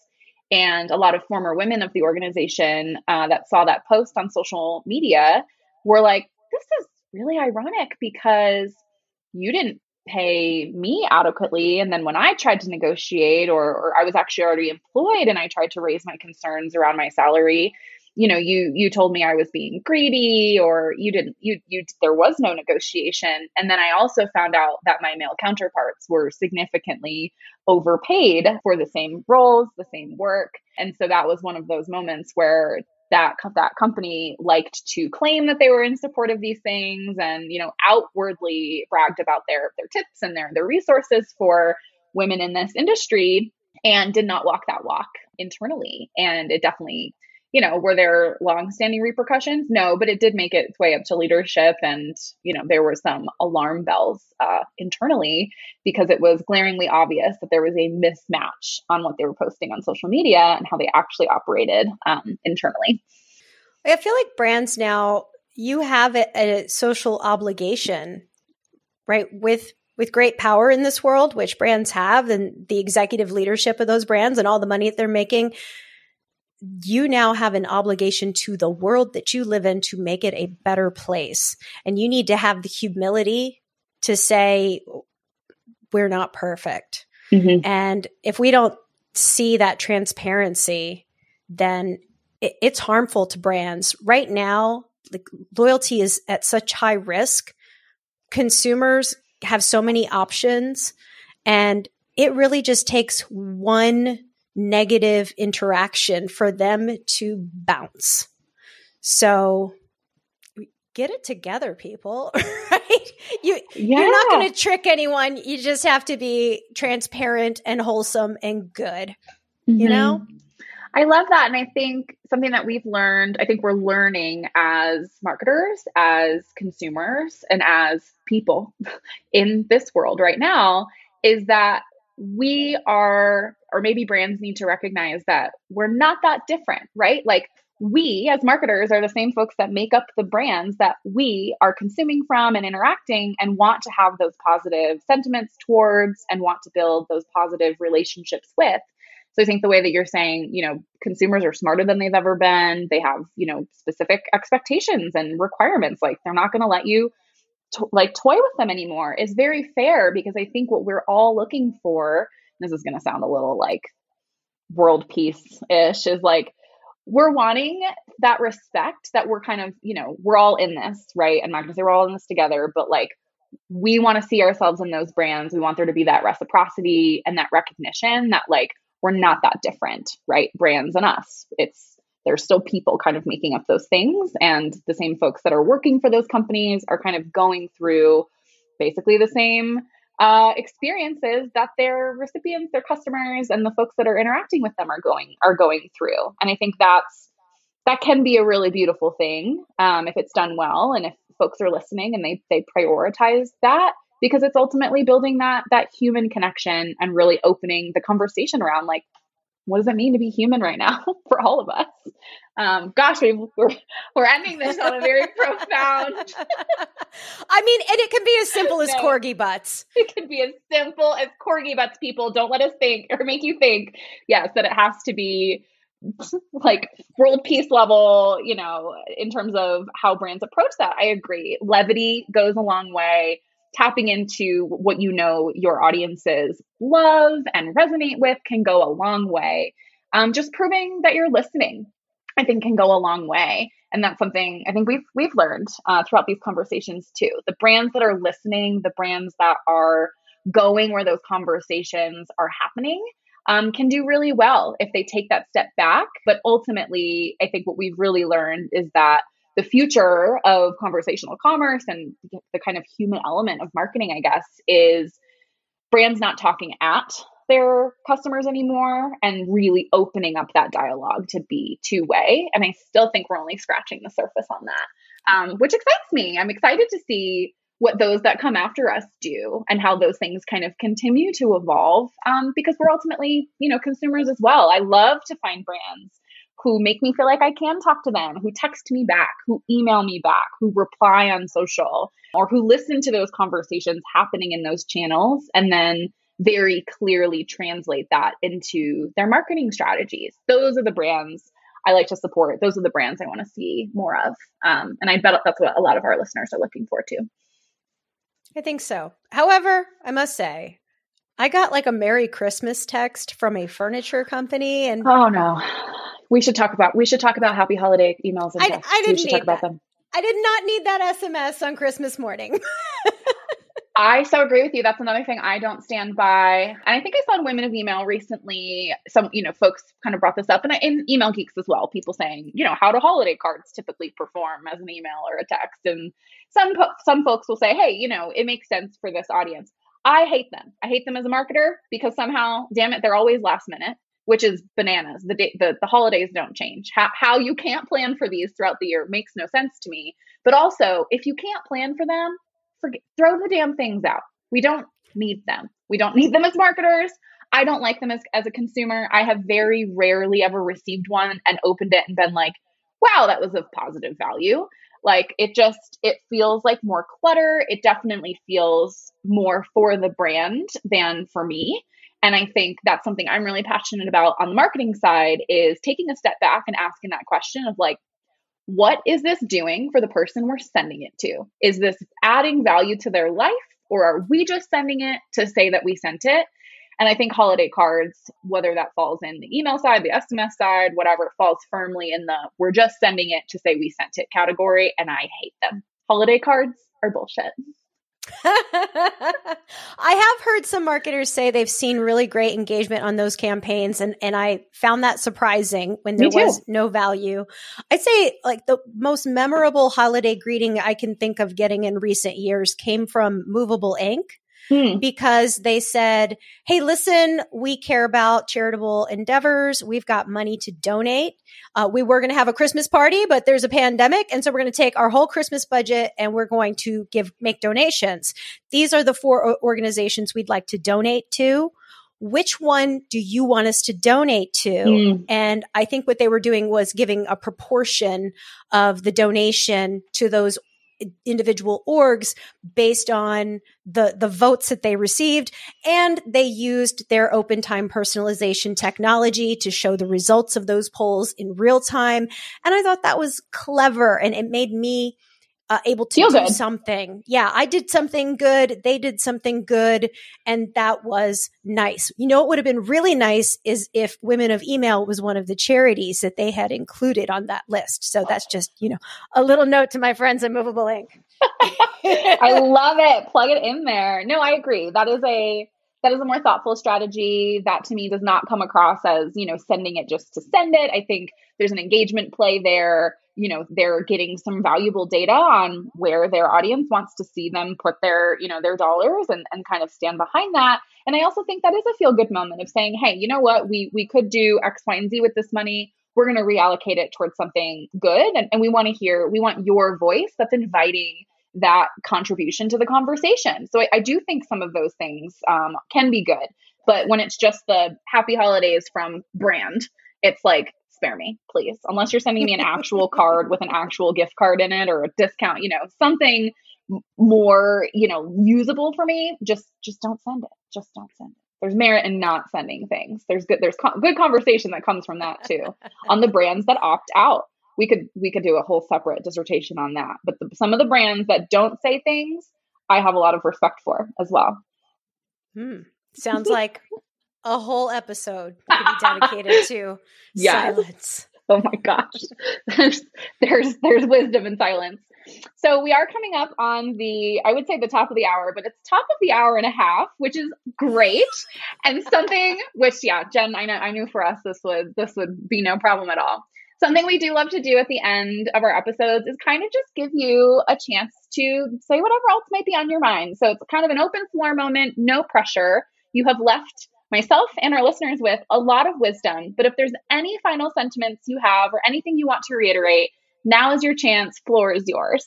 And a lot of former women of the organization uh, that saw that post on social media were like, this is really ironic because you didn't pay me adequately. And then when I tried to negotiate, or, or I was actually already employed and I tried to raise my concerns around my salary, you know, you you told me I was being greedy, or you didn't you you there was no negotiation. And then I also found out that my male counterparts were significantly overpaid for the same roles, the same work. And so that was one of those moments where that that company liked to claim that they were in support of these things and you know outwardly bragged about their their tips and their their resources for women in this industry and did not walk that walk internally. And it definitely you know, were there long-standing repercussions? No, but it did make its way up to leadership, and you know, there were some alarm bells uh, internally because it was glaringly obvious that there was a mismatch on what they were posting on social media and how they actually operated um, internally. I feel like brands now you have a, a social obligation, right, with with great power in this world, which brands have, and the executive leadership of those brands and all the money that they're making you now have an obligation to the world that you live in to make it a better place. And you need to have the humility to say, we're not perfect. Mm-hmm. And if we don't see that transparency, then it, it's harmful to brands. Right now, like loyalty is at such high risk. Consumers have so many options and it really just takes one negative interaction for them to bounce. So get it together, people, right? You, yeah. You're not going to trick anyone. You just have to be transparent and wholesome and good, mm-hmm. you know? I love that. And I think something that we've learned, I think we're learning as marketers, as consumers, and as people in this world right now is that we are, or maybe brands need to recognize that we're not that different, right? Like we as marketers are the same folks that make up the brands that we are consuming from and interacting and want to have those positive sentiments towards and want to build those positive relationships with. So I think the way that you're saying, you know, consumers are smarter than they've ever been. They have, you know, specific expectations and requirements. Like they're not going to let you to, like toy with them anymore is very fair because I think what we're all looking for, this is going to sound a little like world peace ish, is like we're wanting that respect that we're kind of, you know, we're all in this, right? I'm not going to say we're all in this together, but like we want to see ourselves in those brands. We want there to be that reciprocity and that recognition that like we're not that different, right? Brands and us. It's there's still people kind of making up those things. And the same folks that are working for those companies are kind of going through basically the same uh, experiences that their recipients, their customers, and the folks that are interacting with them are going are going through. And I think that's that can be a really beautiful thing um, if it's done well and if folks are listening and they they prioritize that because it's ultimately building that that human connection and really opening the conversation around like what does it mean to be human right now for all of us? Um, gosh, we, we're we're ending this on a very profound. I mean, and it can be as simple as no, corgi butts. It can be as simple as corgi butts. People don't let us think or make you think. Yes, that it has to be like world peace level. You know, in terms of how brands approach that, I agree. Levity goes a long way tapping into what you know your audiences love and resonate with can go a long way. Um, just proving that you're listening, I think, can go a long way. And that's something I think we've we've learned uh, throughout these conversations too. The brands that are listening, the brands that are going where those conversations are happening, um, can do really well if they take that step back. But ultimately, I think what we've really learned is that the future of conversational commerce and the kind of human element of marketing, I guess, is brands not talking at their customers anymore and really opening up that dialogue to be two way. And I still think we're only scratching the surface on that, um, which excites me. I'm excited to see what those that come after us do and how those things kind of continue to evolve um, because we're ultimately, you know, consumers as well. I love to find brands who make me feel like I can talk to them, who text me back, who email me back, who reply on social, or who listen to those conversations happening in those channels and then very clearly translate that into their marketing strategies. Those are the brands I like to support. Those are the brands I want to see more of. Um, and I bet that's what a lot of our listeners are looking for too. I think so. However, I must say, I got like a Merry Christmas text from a furniture company and Oh no. We should talk about we should talk about happy holiday emails and I, I didn't we should talk about them. I did not need that SMS on Christmas morning. I so agree with you. That's another thing I don't stand by. And I think I saw in Women of Email recently, some, you know, folks kind of brought this up and in Email Geeks as well, people saying, you know, how do holiday cards typically perform as an email or a text? And some, some folks will say, hey, you know, it makes sense for this audience. I hate them. I hate them as a marketer because somehow, damn it, they're always last minute which is bananas. The, day, the the holidays don't change. How how you can't plan for these throughout the year makes no sense to me. But also, if you can't plan for them, forget throw the damn things out. We don't need them. We don't need them as marketers. I don't like them as, as a consumer. I have very rarely ever received one and opened it and been like, wow, that was of positive value. Like it just it feels like more clutter. It definitely feels more for the brand than for me. And I think that's something I'm really passionate about on the marketing side is taking a step back and asking that question of like, what is this doing for the person we're sending it to? Is this adding value to their life or are we just sending it to say that we sent it? And I think holiday cards, whether that falls in the email side, the SMS side, whatever, falls firmly in the we're just sending it to say we sent it category. And I hate them. Holiday cards are bullshit. I have heard some marketers say they've seen really great engagement on those campaigns and and I found that surprising when there was no value. I'd say like the most memorable holiday greeting I can think of getting in recent years came from Movable Ink hmm. because they said, Hey, listen, we care about charitable endeavors. We've got money to donate. Uh, we were going to have a Christmas party, but there's a pandemic. And so we're going to take our whole Christmas budget and we're going to give, make donations. These are the four organizations we'd like to donate to which one do you want us to donate to? Mm. And I think what they were doing was giving a proportion of the donation to those individual orgs based on the the votes that they received and they used their open time personalization technology to show the results of those polls in real time. And i thought that was clever and it made me uh, able to Feel do good. something. Yeah, I did something good. They did something good. And that was nice. You know, what would have been really nice is if Women of Email was one of the charities that they had included on that list. So that's just, you know, a little note to my friends at Movable Ink. I love it. Plug it in there. No, I agree. That is a that is a more thoughtful strategy. That to me does not come across as you know sending it just to send it. I think there's an engagement play there. You know they're getting some valuable data on where their audience wants to see them put their you know their dollars and, and kind of stand behind that. And i also think that is a feel good moment of saying hey you know what? We we could do x y and z with this money. We're going to reallocate it towards something good. And, and we want to hear we want your voice that's inviting that contribution to the conversation so i, I do think some of those things um, can be good but when it's just the happy holidays from brand it's like spare me, please. Unless you're sending me an actual card with an actual gift card in it or a discount, you know, something more, you know, usable for me, just just don't send it. Just don't send it. There's merit in not sending things. There's good there's co- good conversation that comes from that too. on the brands that opt out. We could we could do a whole separate dissertation on that. But the, some of the brands that don't say things, I have a lot of respect for as well. Hmm. Sounds like a whole episode to be dedicated to yes. silence. Oh my gosh. There's there's there's wisdom in silence. So we are coming up on the I would say the top of the hour, but it's top of the hour and a half, which is great. And something which yeah, Jen, I know I knew for us this would this would be no problem at all. Something we do love to do at the end of our episodes is kind of just give you a chance to say whatever else might be on your mind. So it's kind of an open floor moment, no pressure. You have left myself and our listeners with a lot of wisdom. But if there's any final sentiments you have or anything you want to reiterate, now is your chance. Floor is yours.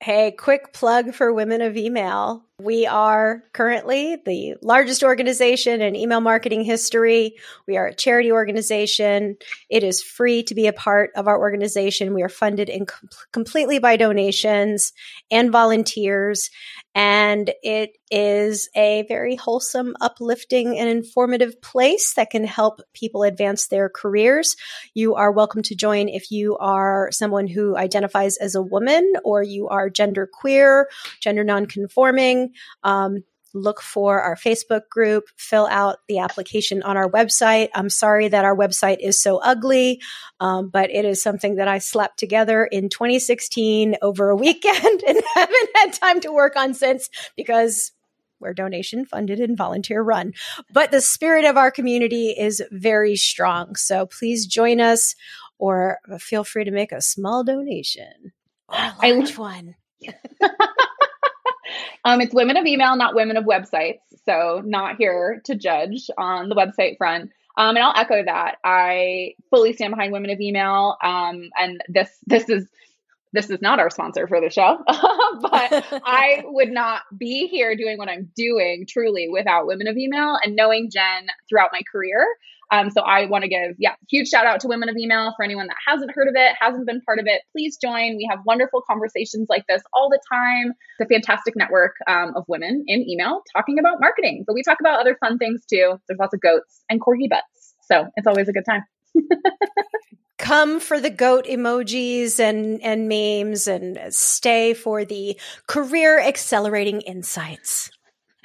Hey, quick plug for Women of Email. We are currently the largest organization in email marketing history. We are a charity organization. It is free to be a part of our organization. We are funded in com- completely by donations and volunteers. And it is a very wholesome, uplifting, and informative place that can help people advance their careers. You are welcome to join if you are someone who identifies as a woman or you are gender queer, gender nonconforming. Um, look for our Facebook group, fill out the application on our website. I'm sorry that our website is so ugly, um, but it is something that I slapped together in 2016 over a weekend and haven't had time to work on since because we're donation funded and volunteer run. But the spirit of our community is very strong. So please join us or feel free to make a small donation or a large one. Um, it's women of email, not women of websites. So, not here to judge on the website front. Um, and I'll echo that. I fully stand behind Women of Email. Um, and this this is this is not our sponsor for the show, but I would not be here doing what I'm doing truly without Women of Email and knowing Jen throughout my career. Um, so I want to give, yeah, huge shout out to Women of Email for anyone that hasn't heard of it, hasn't been part of it. Please join. We have wonderful conversations like this all the time. It's a fantastic network um, of women in email talking about marketing, but we talk about other fun things too. There's lots of goats and corgi butts, so it's always a good time. come for the goat emojis and and memes and stay for the career accelerating insights.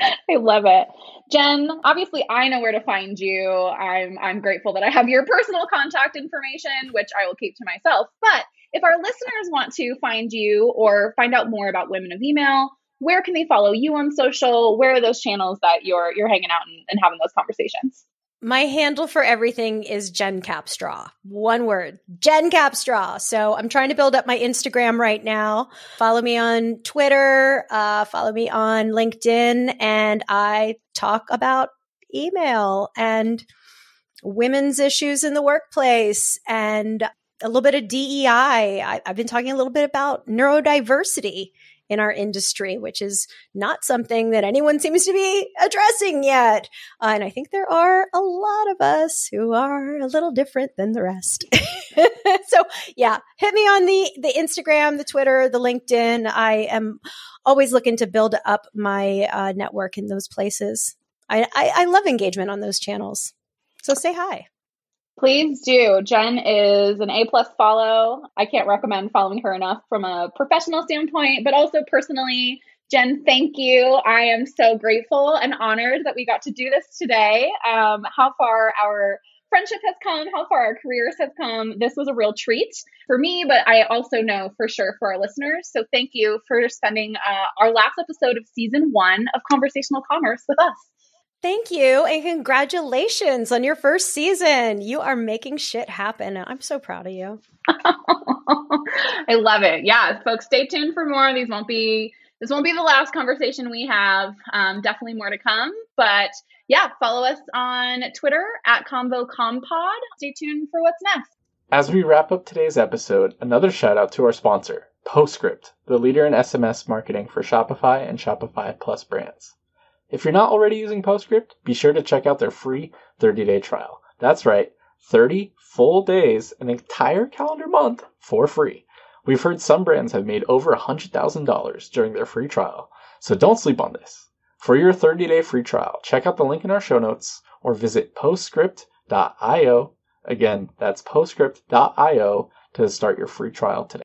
I love it. Jen, obviously I know where to find you. I'm I'm grateful that I have your personal contact information, which I will keep to myself. But if our listeners want to find you or find out more about Women of Email, where can they follow you on social? Where are those channels that you're you're hanging out and, and having those conversations? My handle for everything is Jen Capstraw. One word, Jen Capstraw. So I'm trying to build up my Instagram right now. Follow me on Twitter, uh, follow me on LinkedIn, and I talk about email and women's issues in the workplace and a little bit of DEI. I, have been talking a little bit about neurodiversity in our industry, which is not something that anyone seems to be addressing yet. Uh, and I think there are a lot of us who are a little different than the rest. so yeah, hit me on the, the Instagram, the Twitter, the LinkedIn. I am always looking to build up my uh, network in those places. I, I, I love engagement on those channels. So say hi. Please do. Jen is an A plus follow. I can't recommend following her enough from a professional standpoint, but also personally. Jen, thank you. I am so grateful and honored that we got to do this today. Um, how far our friendship has come, how far our careers have come. This was a real treat for me, but I also know for sure for our listeners. So thank you for spending uh, our last episode of season one of Conversational Commerce with us. Thank you and congratulations on your first season. You are making shit happen. I'm so proud of you. I love it. Yeah, folks, stay tuned for more. These won't be this won't be the last conversation we have. Um, definitely more to come. But yeah, follow us on Twitter at ConvoCommPod. Stay tuned for what's next. As we wrap up today's episode, another shout out to our sponsor, Postscript, the leader in SMS marketing for Shopify and Shopify Plus brands. If you're not already using Postscript, be sure to check out their free 30 day trial. That's right, 30 full days, an entire calendar month for free. We've heard some brands have made over $100,000 during their free trial, so don't sleep on this. For your 30 day free trial, check out the link in our show notes or visit postscript.io. Again, that's postscript.io to start your free trial today.